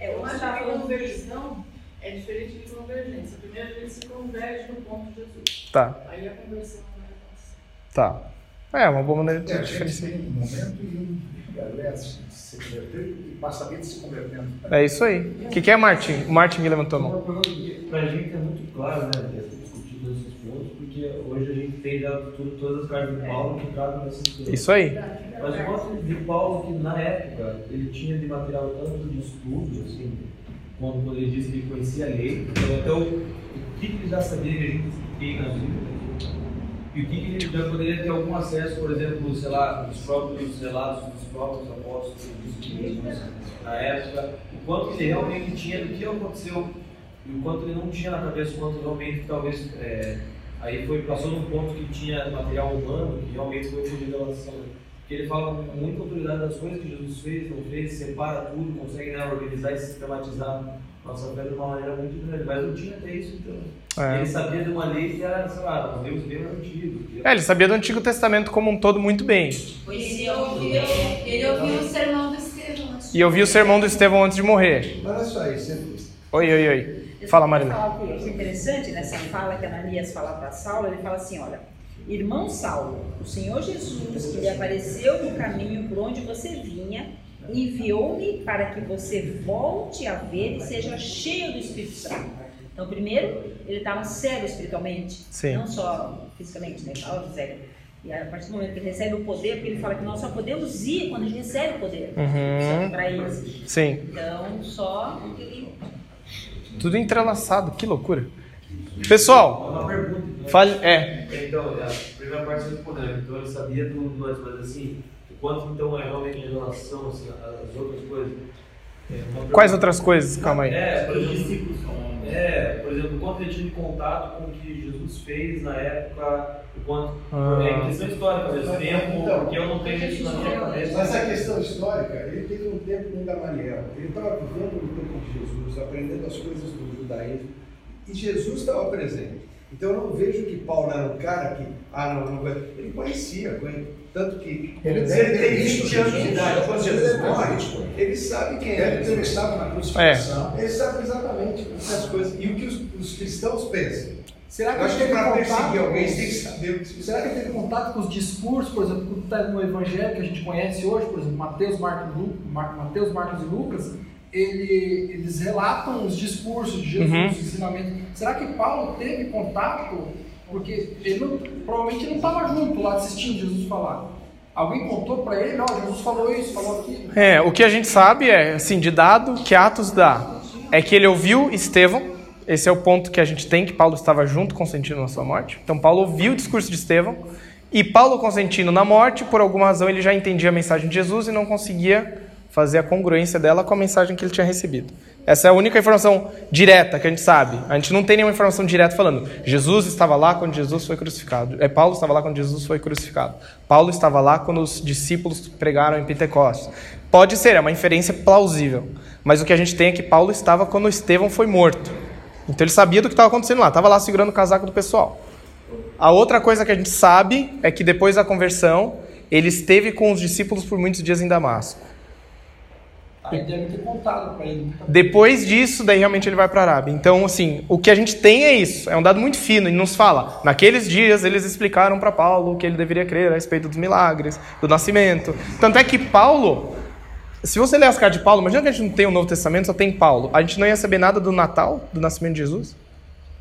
É, que a conversão é diferente de convergência. Primeiro a gente se converge no ponto de Jesus. Tá, Aí a conversão não é nossa. tá. É, uma boa maneira É, de a gente diferenciar. tem um momento e um galera se se converteu e passa a vida se convertendo. É isso aí. O que, que é, Martin? O Martin que levantou a mão. Pra gente é muito claro, né? Discutido esses pontos, porque hoje a gente tem já tudo, todas as cartas de Paulo que tratam dessas coisas. Isso aí. Mas eu gosto de Paulo que na época ele tinha de material tanto de estudo, assim, quando, ele disse que ele conhecia a lei, então o, que que ele já sabia que a gente tem na Bíblia, e o que, que já poderia ter algum acesso, por exemplo, sei lá, dos próprios relatos dos próprios apóstolos, dos mesmos na época, o quanto ele realmente tinha do que aconteceu e o quanto ele não tinha na cabeça, o quanto realmente talvez é, aí foi passou num ponto que tinha material humano que realmente foi por revelação. Porque ele fala com muita autoridade das coisas que Jesus fez, não fez, separa tudo, consegue né, organizar e sistematizar nossa fé de uma maneira muito grande. Mas não tinha até isso então. É. Ele sabia de uma lei que era, sei lá, um Deus bem antigo. que É, ele sabia do Antigo Testamento como um todo muito bem. Ele ouviu, ele ouviu o sermão do Estevão. antes de E eu vi o sermão do Estevão antes de morrer. Olha só você Oi, oi, oi. Fala, Marina. Falar o que é interessante nessa fala que Ananias fala para Saulo, ele fala assim, olha, irmão Saulo, o Senhor Jesus, que lhe apareceu no caminho por onde você vinha, enviou-me para que você volte a ver e seja cheio do Espírito Santo. Então, primeiro, ele estava cego espiritualmente, Sim. não só fisicamente, né? Estava cego. E a partir do momento que ele recebe o poder, porque ele fala que nós só podemos ir quando a gente recebe o poder Uhum. para isso. Sim. Então, só ele Tudo entrelaçado, que loucura. Pessoal, Uma pergunta. então. fale. É. Então, a primeira parte você respondeu, então ele sabia do do mas assim, quanto então é realmente em relação assim, às outras coisas? É, Quais outras coisas? Calma aí. É, por exemplo, é, por exemplo, o quanto ele tinha de contato com o que Jesus fez na época, o quanto. Ah. É questão histórica mesmo, tempo, porque eu não tenho isso na minha cabeça. Mas a questão histórica, ele teve um tempo com Gamaliel. Ele estava vivendo no tempo de Jesus, aprendendo as coisas do judaísmo. E Jesus estava presente. Então eu não vejo que Paulo era um cara que, ah, não, não. Ele conhecia, conhe- tanto que Ele ele ter tem visto 20 anos de idade, quando Ele Jesus morre, ele sabe quem é. Estado na É. crucificação. Ele sabe exatamente essas coisas. E o que os, os cristãos pensam. Será que ele que teve para contato? perseguir alguém, tem que saber o que se Será que ele teve contato com os discursos, por exemplo, que está no Evangelho que a gente conhece hoje, por exemplo, Mateus, Marcos, Lu- Mar- Mateus, Marcos e Lucas, ele- eles relatam os discursos de Jesus, Uhum. os ensinamentos. Será que Paulo teve contato? Porque ele não- provavelmente não estava junto lá assistindo Jesus falar. Alguém contou para ele, ó, Jesus falou isso, falou aquilo. É, o que a gente sabe é, assim, de dado que Atos dá, é que ele ouviu Estevão, esse é o ponto que a gente tem, que Paulo estava junto consentindo na sua morte. Então Paulo ouviu o discurso de Estevão, e Paulo consentindo na morte, por alguma razão ele já entendia a mensagem de Jesus e não conseguia fazer a congruência dela com a mensagem que ele tinha recebido. Essa é a única informação direta que a gente sabe. A gente não tem nenhuma informação direta falando Jesus estava lá quando Jesus foi crucificado. É, Paulo estava lá quando Jesus foi crucificado. Paulo estava lá quando os discípulos pregaram em Pentecostes. Pode ser, é uma inferência plausível. Mas o que a gente tem é que Paulo estava quando Estevão foi morto. Então ele sabia do que estava acontecendo lá, estava lá segurando o casaco do pessoal. A outra coisa que a gente sabe é que depois da conversão, ele esteve com os discípulos por muitos dias em Damasco. Aí deve ter contado para ele. Depois disso, daí realmente ele vai para a Arábia. Então, assim, o que a gente tem é isso. É um dado muito fino. Ele nos fala, naqueles dias eles explicaram para Paulo o que ele deveria crer a respeito dos milagres, do nascimento. Tanto é que Paulo, se você ler as cartas de Paulo, imagina que a gente não tem o Novo Testamento, só tem Paulo. A gente não ia saber nada do Natal, do nascimento de Jesus.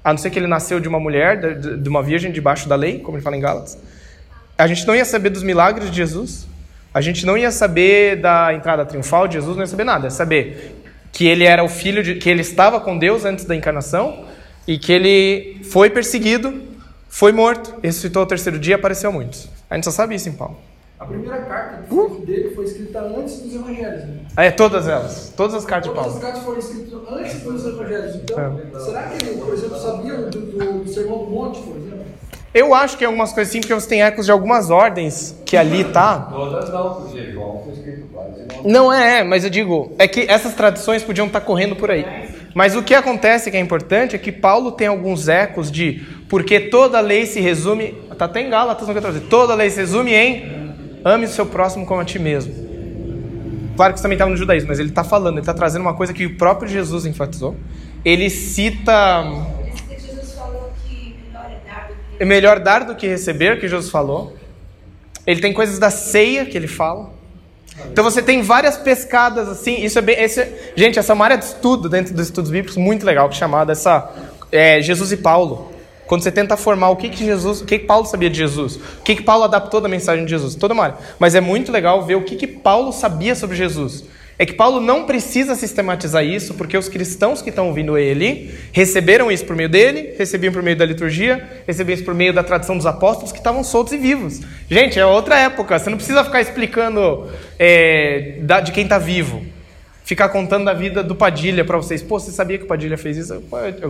A não ser que ele nasceu de uma mulher, de, de uma virgem debaixo da lei, como ele fala em Gálatas. A gente não ia saber dos milagres de Jesus. A gente não ia saber da entrada triunfal de Jesus, não ia saber nada. Ia saber que ele era o filho de, que ele estava com Deus antes da encarnação e que ele foi perseguido, foi morto, ressuscitou ao terceiro dia apareceu a muitos. A gente só sabe isso em Paulo. A primeira carta foi dele foi escrita antes dos evangelhos. Né? É, todas elas. Todas as cartas de Todas Paulo. as cartas foram escritas antes dos evangelhos. Então, É. será que ele, por exemplo, sabia do, do, do Sermão do Monte, por exemplo? Eu acho que é algumas coisas sim, porque você tem ecos de algumas ordens que ali tá. Outras não, porque João foi escrito quase. Não é, mas eu digo, é que essas tradições podiam estar correndo por aí. Mas o que acontece que é importante é que Paulo tem alguns ecos de porque toda lei se resume, tá até em Gálatas no 14, toda lei se resume em ame o seu próximo como a ti mesmo. Claro que isso também estava no judaísmo, mas ele está falando, ele está trazendo uma coisa que o próprio Jesus enfatizou. Ele cita Por isso que Jesus é é melhor dar do que receber, que Jesus falou. Ele tem coisas da ceia que ele fala. Então você tem várias pescadas assim. Isso é bem. Esse, gente, essa é uma área de estudo dentro dos estudos bíblicos muito legal, que chamada essa é, Jesus e Paulo. quando você tenta formar o que, que Jesus, o que, que Paulo sabia de Jesus, o que, que Paulo adaptou da mensagem de Jesus, toda uma área. Mas é muito legal ver o que, que Paulo sabia sobre Jesus. É que Paulo não precisa sistematizar isso, porque os cristãos que estão ouvindo ele receberam isso por meio dele, recebiam por meio da liturgia, recebiam isso por meio da tradição dos apóstolos que estavam soltos e vivos. Gente, é outra época, você não precisa ficar explicando é, de quem está vivo ficar contando da vida do Padilha para vocês. Pô, você sabia que o Padilha fez isso?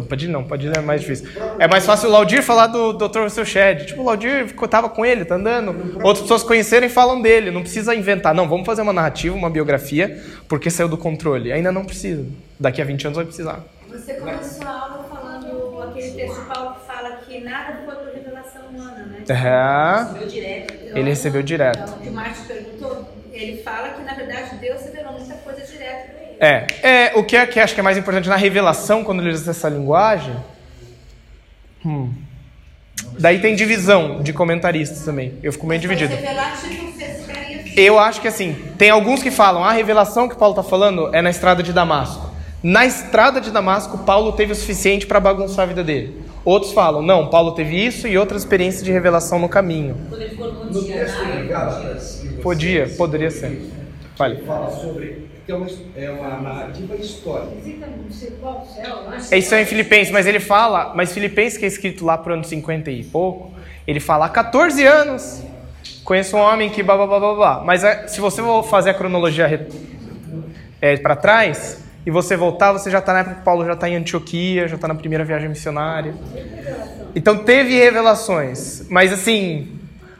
Padilha não, Padilha é mais difícil. É mais fácil o Laudir falar do Dr. Seu Shed. Tipo, o Laudir tava com ele, tá andando. Outras pessoas conhecerem e falam dele. Não precisa inventar. Não, vamos fazer uma narrativa, uma biografia, porque saiu do controle. Ainda não precisa. Daqui a 20 anos vai precisar. Você começou a aula falando aquele texto de Paulo que fala que nada foi por revelação humana, né? É. Ele recebeu direto. Ele recebeu direto. Então, o que o Márcio perguntou, ele fala que na verdade Deus revelou muita coisa direto para ele. É, é o que, é, que acho que é mais importante na revelação, quando ele usa essa linguagem. Hum. Daí tem divisão de comentaristas também. Eu fico meio dividido. Tipo, assim. Eu acho que assim, tem alguns que falam, a revelação que Paulo está falando é na estrada de Damasco. Na estrada de Damasco, Paulo teve o suficiente para bagunçar a vida dele. Outros falam, não, Paulo teve isso e outras experiências de revelação no caminho. Quando ele ficou no Gálatas, Podia, poderia ser. Fale. fala sobre é uma, é uma narrativa histórica. Visita não sei qual céu, eu acho. É isso aí em Filipenses, mas ele fala, mas Filipenses que é escrito lá pro ano 50 e pouco, ele fala há 14 anos. Conheço um homem que blá blá blá blá blá. Mas é, se você for fazer a cronologia é, para trás e você voltar, você já está na época que Paulo já está em Antioquia, já está na primeira viagem missionária. Então teve revelações, mas assim,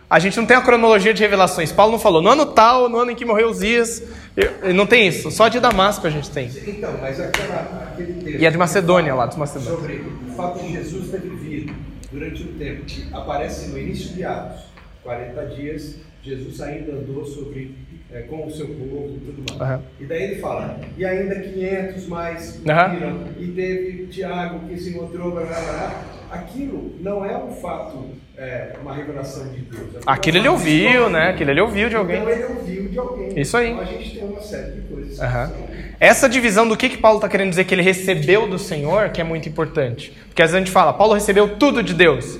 a gente não tem a cronologia de revelações. Paulo não falou no ano tal, no ano em que morreu Uzias. Eu- Não tem isso, só de Damasco a gente tem. Então, mas aquela, aquele texto. E a de Macedônia, lá dos Macedônios. Sobre o fato de Jesus ter vivido durante um tempo que aparece no início de Atos, 40 dias, Jesus ainda andou sobre, eh, com o seu povo e tudo mais. Aham. E daí ele fala, e ainda 500 mais viram, e teve Tiago que se encontrou, blá, blá, blá. aquilo não é um fato, é, uma revelação de Deus. Aquilo Aquilo é ele ouviu, né? Aquilo ele ouviu de alguém. Então ele ouviu de alguém. Isso aí. Então a gente tem uma série de coisas. Aham. Essa divisão do que, que Paulo está querendo dizer que ele recebeu do Senhor, que é muito importante. Porque às vezes a gente fala, Paulo recebeu tudo de Deus.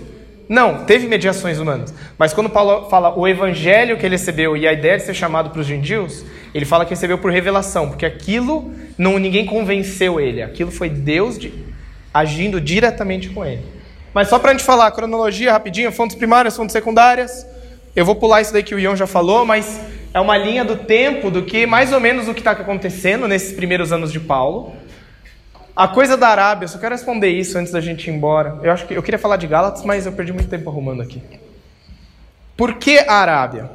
Não, teve mediações humanas. Mas quando Paulo fala o evangelho que ele recebeu e a ideia de ser chamado para os gentios, ele fala que recebeu por revelação, porque aquilo não ninguém convenceu ele, aquilo foi Deus de- agindo diretamente com ele. Mas só para a gente falar, cronologia rapidinho, fontes primárias, fontes secundárias. Eu vou pular isso daí que o Ion já falou, mas é uma linha do tempo do que mais ou menos o que está acontecendo nesses primeiros anos de Paulo. A coisa da Arábia, só quero responder isso antes da gente ir embora. Eu acho que eu queria falar de Gálatas, mas eu perdi muito tempo arrumando aqui. Por que a Arábia?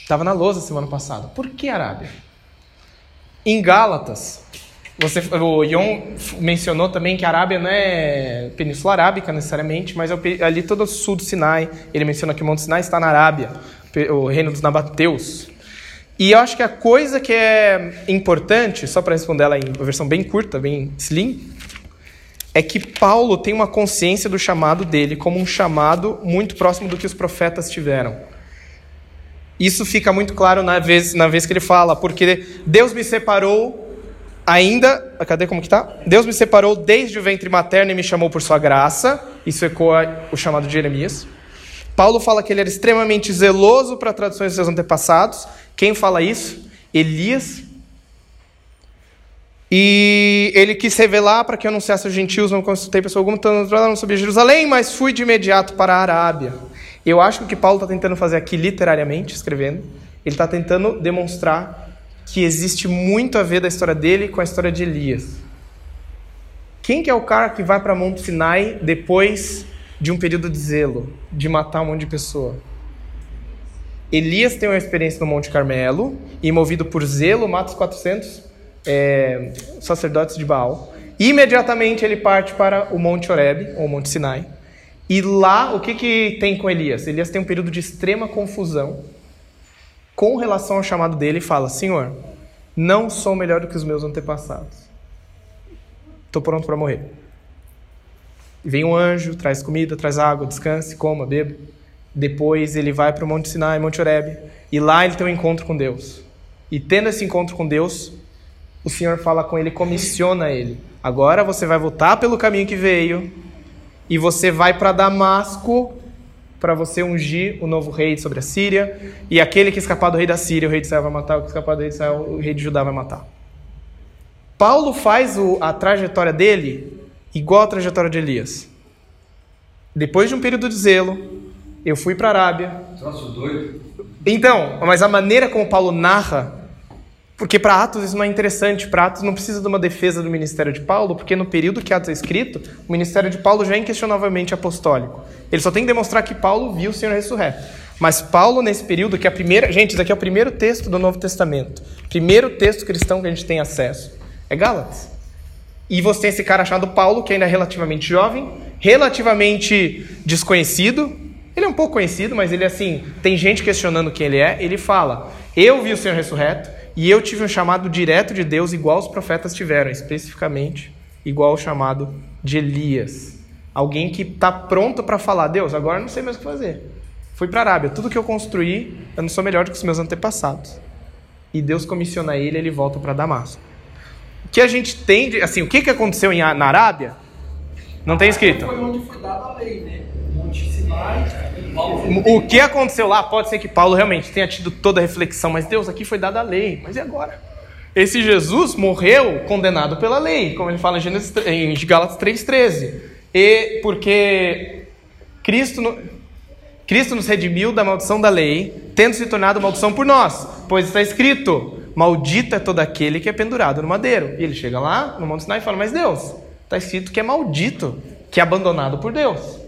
Estava na lousa semana passada. Por que Arábia? Em Gálatas, você, o Ion mencionou também que a Arábia não é Península Arábica necessariamente, mas é ali todo o sul do Sinai. Ele menciona que o Monte Sinai está na Arábia, o reino dos Nabateus. E eu acho que a coisa que é importante, só para responder ela em uma versão bem curta, bem slim, é que Paulo tem uma consciência do chamado dele como um chamado muito próximo do que os profetas tiveram. Isso fica muito claro na vez, na vez que ele fala, porque Deus me separou ainda. Cadê como que tá? Deus me separou desde o ventre materno e me chamou por sua graça. Isso ecoa o chamado de Jeremias. Paulo fala que ele era extremamente zeloso para tradições dos seus antepassados. Quem fala isso? Elias. E ele quis revelar para que eu anunciasse aos gentios, não consultei pessoa alguma, não sabia Jerusalém, mas fui de imediato para a Arábia. Eu acho que o que Paulo está tentando fazer aqui, literariamente, escrevendo, ele está tentando demonstrar que existe muito a ver da história dele com a história de Elias. Quem que é o cara que vai para Monte Sinai depois de um período de zelo, de matar um monte de pessoa? Elias tem uma experiência no Monte Carmelo e, movido por zelo, mata os 400 é, sacerdotes de Baal. Imediatamente ele parte para o Monte Horeb, ou Monte Sinai. E lá, o que, que tem com Elias? Elias tem um período de extrema confusão com relação ao chamado dele e fala: Senhor, não sou melhor do que os meus antepassados. Estou pronto para morrer. E vem um anjo, traz comida, traz água, descanse, coma, beba. Depois ele vai para o Monte Sinai, Monte Horeb, e lá ele tem um encontro com Deus. E tendo esse encontro com Deus, o Senhor fala com ele, comissiona ele. Agora você vai voltar pelo caminho que veio e você vai para Damasco para você ungir o novo rei sobre a Síria, e aquele que escapar do rei da Síria, o rei de Israel vai matar, o que escapar do rei de Israel, o rei de Judá vai matar. Paulo faz o, a trajetória dele igual a trajetória de Elias. Depois de um período de zelo, eu fui para a Arábia. Troço doido. Então, mas a maneira como Paulo narra, porque para Atos isso não é interessante, para Atos não precisa de uma defesa do ministério de Paulo, porque no período que Atos é escrito, o ministério de Paulo já é inquestionavelmente apostólico. Ele só tem que demonstrar que Paulo viu o Senhor ressurreto. Mas Paulo, nesse período, que é a primeira. Gente, isso aqui é o primeiro texto do Novo Testamento. Primeiro texto cristão que a gente tem acesso. É Gálatas. E você tem esse cara chamado Paulo, que ainda é relativamente jovem, relativamente desconhecido. Ele é um pouco conhecido, mas ele assim, tem gente questionando quem ele é. Ele fala: Eu vi o Senhor ressurreto e eu tive um chamado direto de Deus, igual os profetas tiveram, especificamente igual o chamado de Elias. Alguém que está pronto para falar: Deus, agora não sei mais o que fazer. Fui para a Arábia, tudo que eu construí, eu não sou melhor do que os meus antepassados. E Deus comissiona ele, ele volta para Damasco. O que a gente tem, de, assim, o que, que aconteceu em, na Arábia? Não tem escrito. Foi onde foi dada a lei, né? O que aconteceu lá pode ser que Paulo realmente tenha tido toda a reflexão, mas Deus, aqui foi dada a lei, mas e agora? Esse Jesus morreu condenado pela lei, como ele fala em, Gênesis, em Gálatas 3,13. E porque Cristo, Cristo nos redimiu da maldição da lei, tendo se tornado maldição por nós, pois está escrito: Maldito é todo aquele que é pendurado no madeiro. E ele chega lá no Monte Sinai e fala: Mas Deus, está escrito que é maldito, que é abandonado por Deus.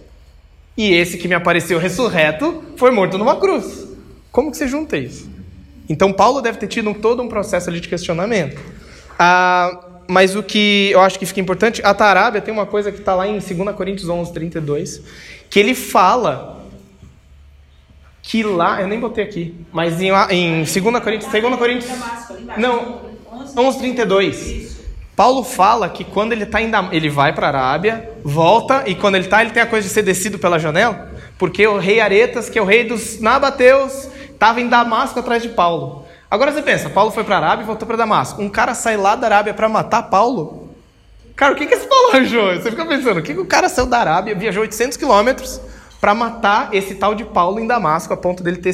E esse que me apareceu ressurreto foi morto numa cruz. Como que você junta isso? Então Paulo deve ter tido um, todo um processo ali de questionamento. Ah, mas o que eu acho que fica importante, a Tarábia tem uma coisa que está lá em 2 Coríntios 11, 32, que ele fala que lá, eu nem botei aqui, mas em, em 2 Coríntios, 2 Coríntios, não, 11, 32, Paulo fala que quando ele tá em ele vai para a Arábia, volta e quando ele está, ele tem a coisa de ser descido pela janela, porque o rei Aretas, que é o rei dos Nabateus, estava em Damasco atrás de Paulo. Agora você pensa, Paulo foi para a Arábia e voltou para Damasco. Um cara sai lá da Arábia para matar Paulo? Cara, o que que esse Paulo arranjou? Você fica pensando, o que, que o cara saiu da Arábia, viajou 800 quilômetros para matar esse tal de Paulo em Damasco, a ponto dele ter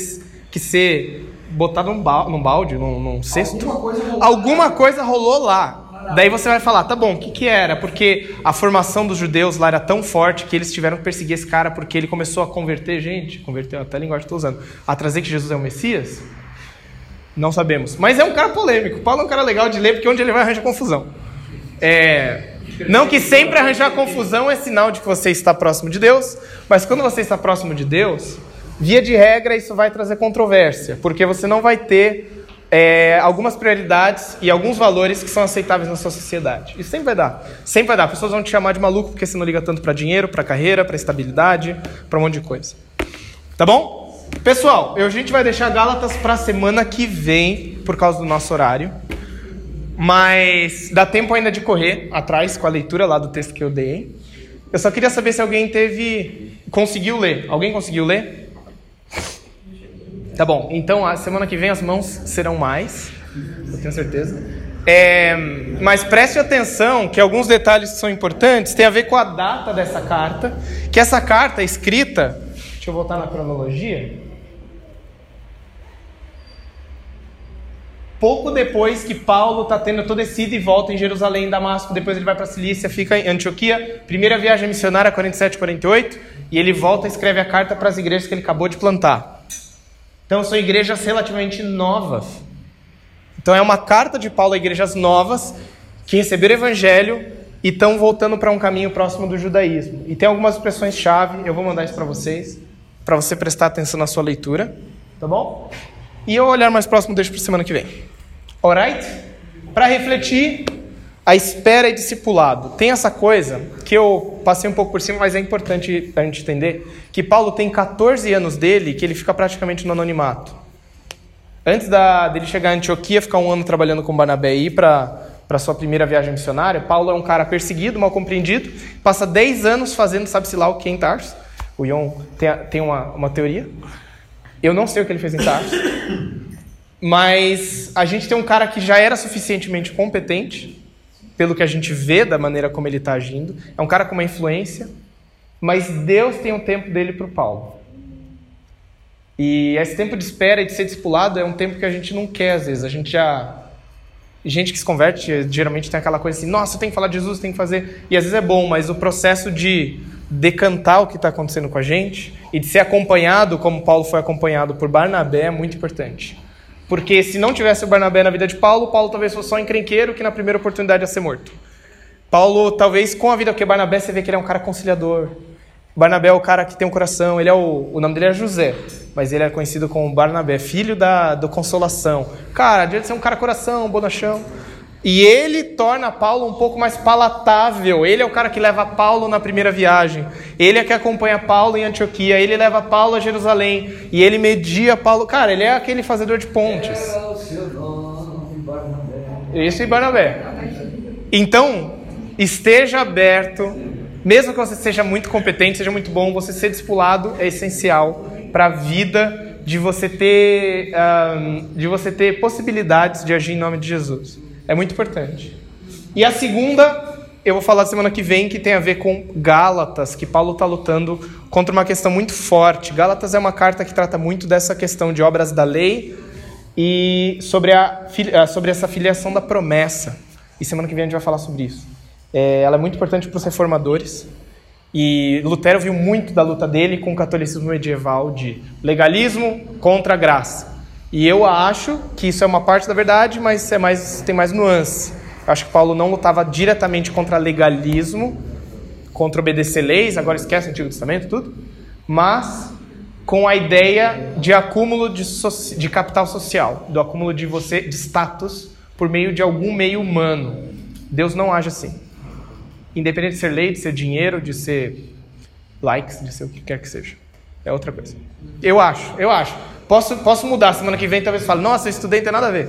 que ser botado num balde, num, num cesto? Alguma coisa rolou. Alguma coisa rolou lá. Daí você vai falar, tá bom, o que, que era? Porque a formação dos judeus lá era tão forte que eles tiveram que perseguir esse cara porque ele começou a converter gente, converteu até a linguagem que estou usando, a trazer que Jesus é o Messias? Não sabemos. Mas é um cara polêmico. Paulo é um cara legal de ler porque onde ele vai arranja confusão. É... Não que sempre arranjar confusão é sinal de que você está próximo de Deus, mas quando você está próximo de Deus, via de regra isso vai trazer controvérsia, porque você não vai ter é, algumas prioridades e alguns valores que são aceitáveis na sua sociedade. Isso sempre vai dar. Sempre vai dar. Pessoas vão te chamar de maluco porque você não liga tanto para dinheiro, para carreira, para estabilidade, para um monte de coisa. Tá bom? Pessoal, a gente vai deixar Gálatas para semana que vem por causa do nosso horário. Mas dá tempo ainda de correr atrás com a leitura lá do texto que eu dei. Eu só queria saber se alguém teve. conseguiu ler. Alguém conseguiu ler? Tá bom, então a semana que vem as mãos serão mais, eu tenho certeza. É, mas preste atenção que alguns detalhes que são importantes têm a ver com a data dessa carta, que essa carta escrita, deixa eu voltar na cronologia, pouco depois que Paulo está tendo todo esse ida e volta em Jerusalém, em Damasco, depois ele vai para Cilícia, fica em Antioquia, primeira viagem missionária 47, 48, e ele volta e escreve a carta para as igrejas que ele acabou de plantar. Então são igrejas relativamente novas. Então é uma carta de Paulo a igrejas novas que receberam o evangelho e estão voltando para um caminho próximo do judaísmo. E tem algumas expressões-chave, eu vou mandar isso para vocês, para você prestar atenção na sua leitura, tá bom? E eu olhar mais próximo deixo para semana que vem. Alright? Para refletir, a espera e discipulado. Tem essa coisa que eu passei um pouco por cima, mas é importante a gente entender que Paulo tem 14 anos dele que ele fica praticamente no anonimato. Antes da, dele chegar a Antioquia, ficar um ano trabalhando com Barnabé e ir para para sua primeira viagem missionária, Paulo é um cara perseguido, mal compreendido, passa 10 anos fazendo sabe-se lá o que em Tarso. O Ion tem, tem uma, uma teoria. Eu não sei o que ele fez em Tarso, mas a gente tem um cara que já era suficientemente competente, pelo que a gente vê da maneira como ele está agindo. É um cara com uma influência, Mas Deus tem um tempo dele para o Paulo. E esse tempo de espera e de ser discipulado é um tempo que a gente não quer, às vezes. A gente já. Gente que se converte, geralmente tem aquela coisa assim: nossa, tem que falar de Jesus, tem que fazer. E às vezes é bom, mas o processo de decantar o que está acontecendo com a gente e de ser acompanhado, como Paulo foi acompanhado por Barnabé, é muito importante. Porque se não tivesse o Barnabé na vida de Paulo, Paulo talvez fosse só um encrenqueiro que na primeira oportunidade ia ser morto. Paulo, talvez com a vida, porque Barnabé você vê que ele é um cara conciliador. Barnabé é o cara que tem um coração, ele é o, o nome dele é José, mas ele é conhecido como Barnabé, filho da, da consolação. Cara, adianta ser um cara coração, bonachão. E ele torna Paulo um pouco mais palatável. Ele é o cara que leva Paulo na primeira viagem. Ele é que acompanha Paulo em Antioquia. Ele leva Paulo a Jerusalém. E ele media Paulo. Cara, ele é aquele fazedor de pontes. Isso e Barnabé. Então, esteja aberto. Mesmo que você seja muito competente, seja muito bom, você ser discipulado é essencial para a vida de você ter um, de você ter possibilidades de agir em nome de Jesus. É muito importante. E a segunda, eu vou falar semana que vem, que tem a ver com Gálatas, que Paulo está lutando contra uma questão muito forte. Gálatas é uma carta que trata muito dessa questão de obras da lei e sobre, a, sobre essa filiação da promessa. E semana que vem a gente vai falar sobre isso. É, ela é muito importante para os reformadores. E Lutero viu muito da luta dele com o catolicismo medieval de legalismo contra a graça. E eu acho que isso é uma parte da verdade, mas é mais, tem mais nuance. Eu acho que Paulo não lutava diretamente contra legalismo, contra obedecer leis, agora esquece o Antigo Testamento, tudo, mas com a ideia de acúmulo de, so de capital social, do acúmulo de você de status por meio de algum meio humano. Deus não age assim. Independente de ser lei, de ser dinheiro, de ser likes, de ser o que quer que seja. É outra coisa. Eu acho, eu acho. Posso, posso mudar semana que vem, talvez fale, nossa, eu estudei, não tem nada a ver.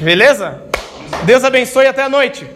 Beleza? Deus abençoe e até a noite.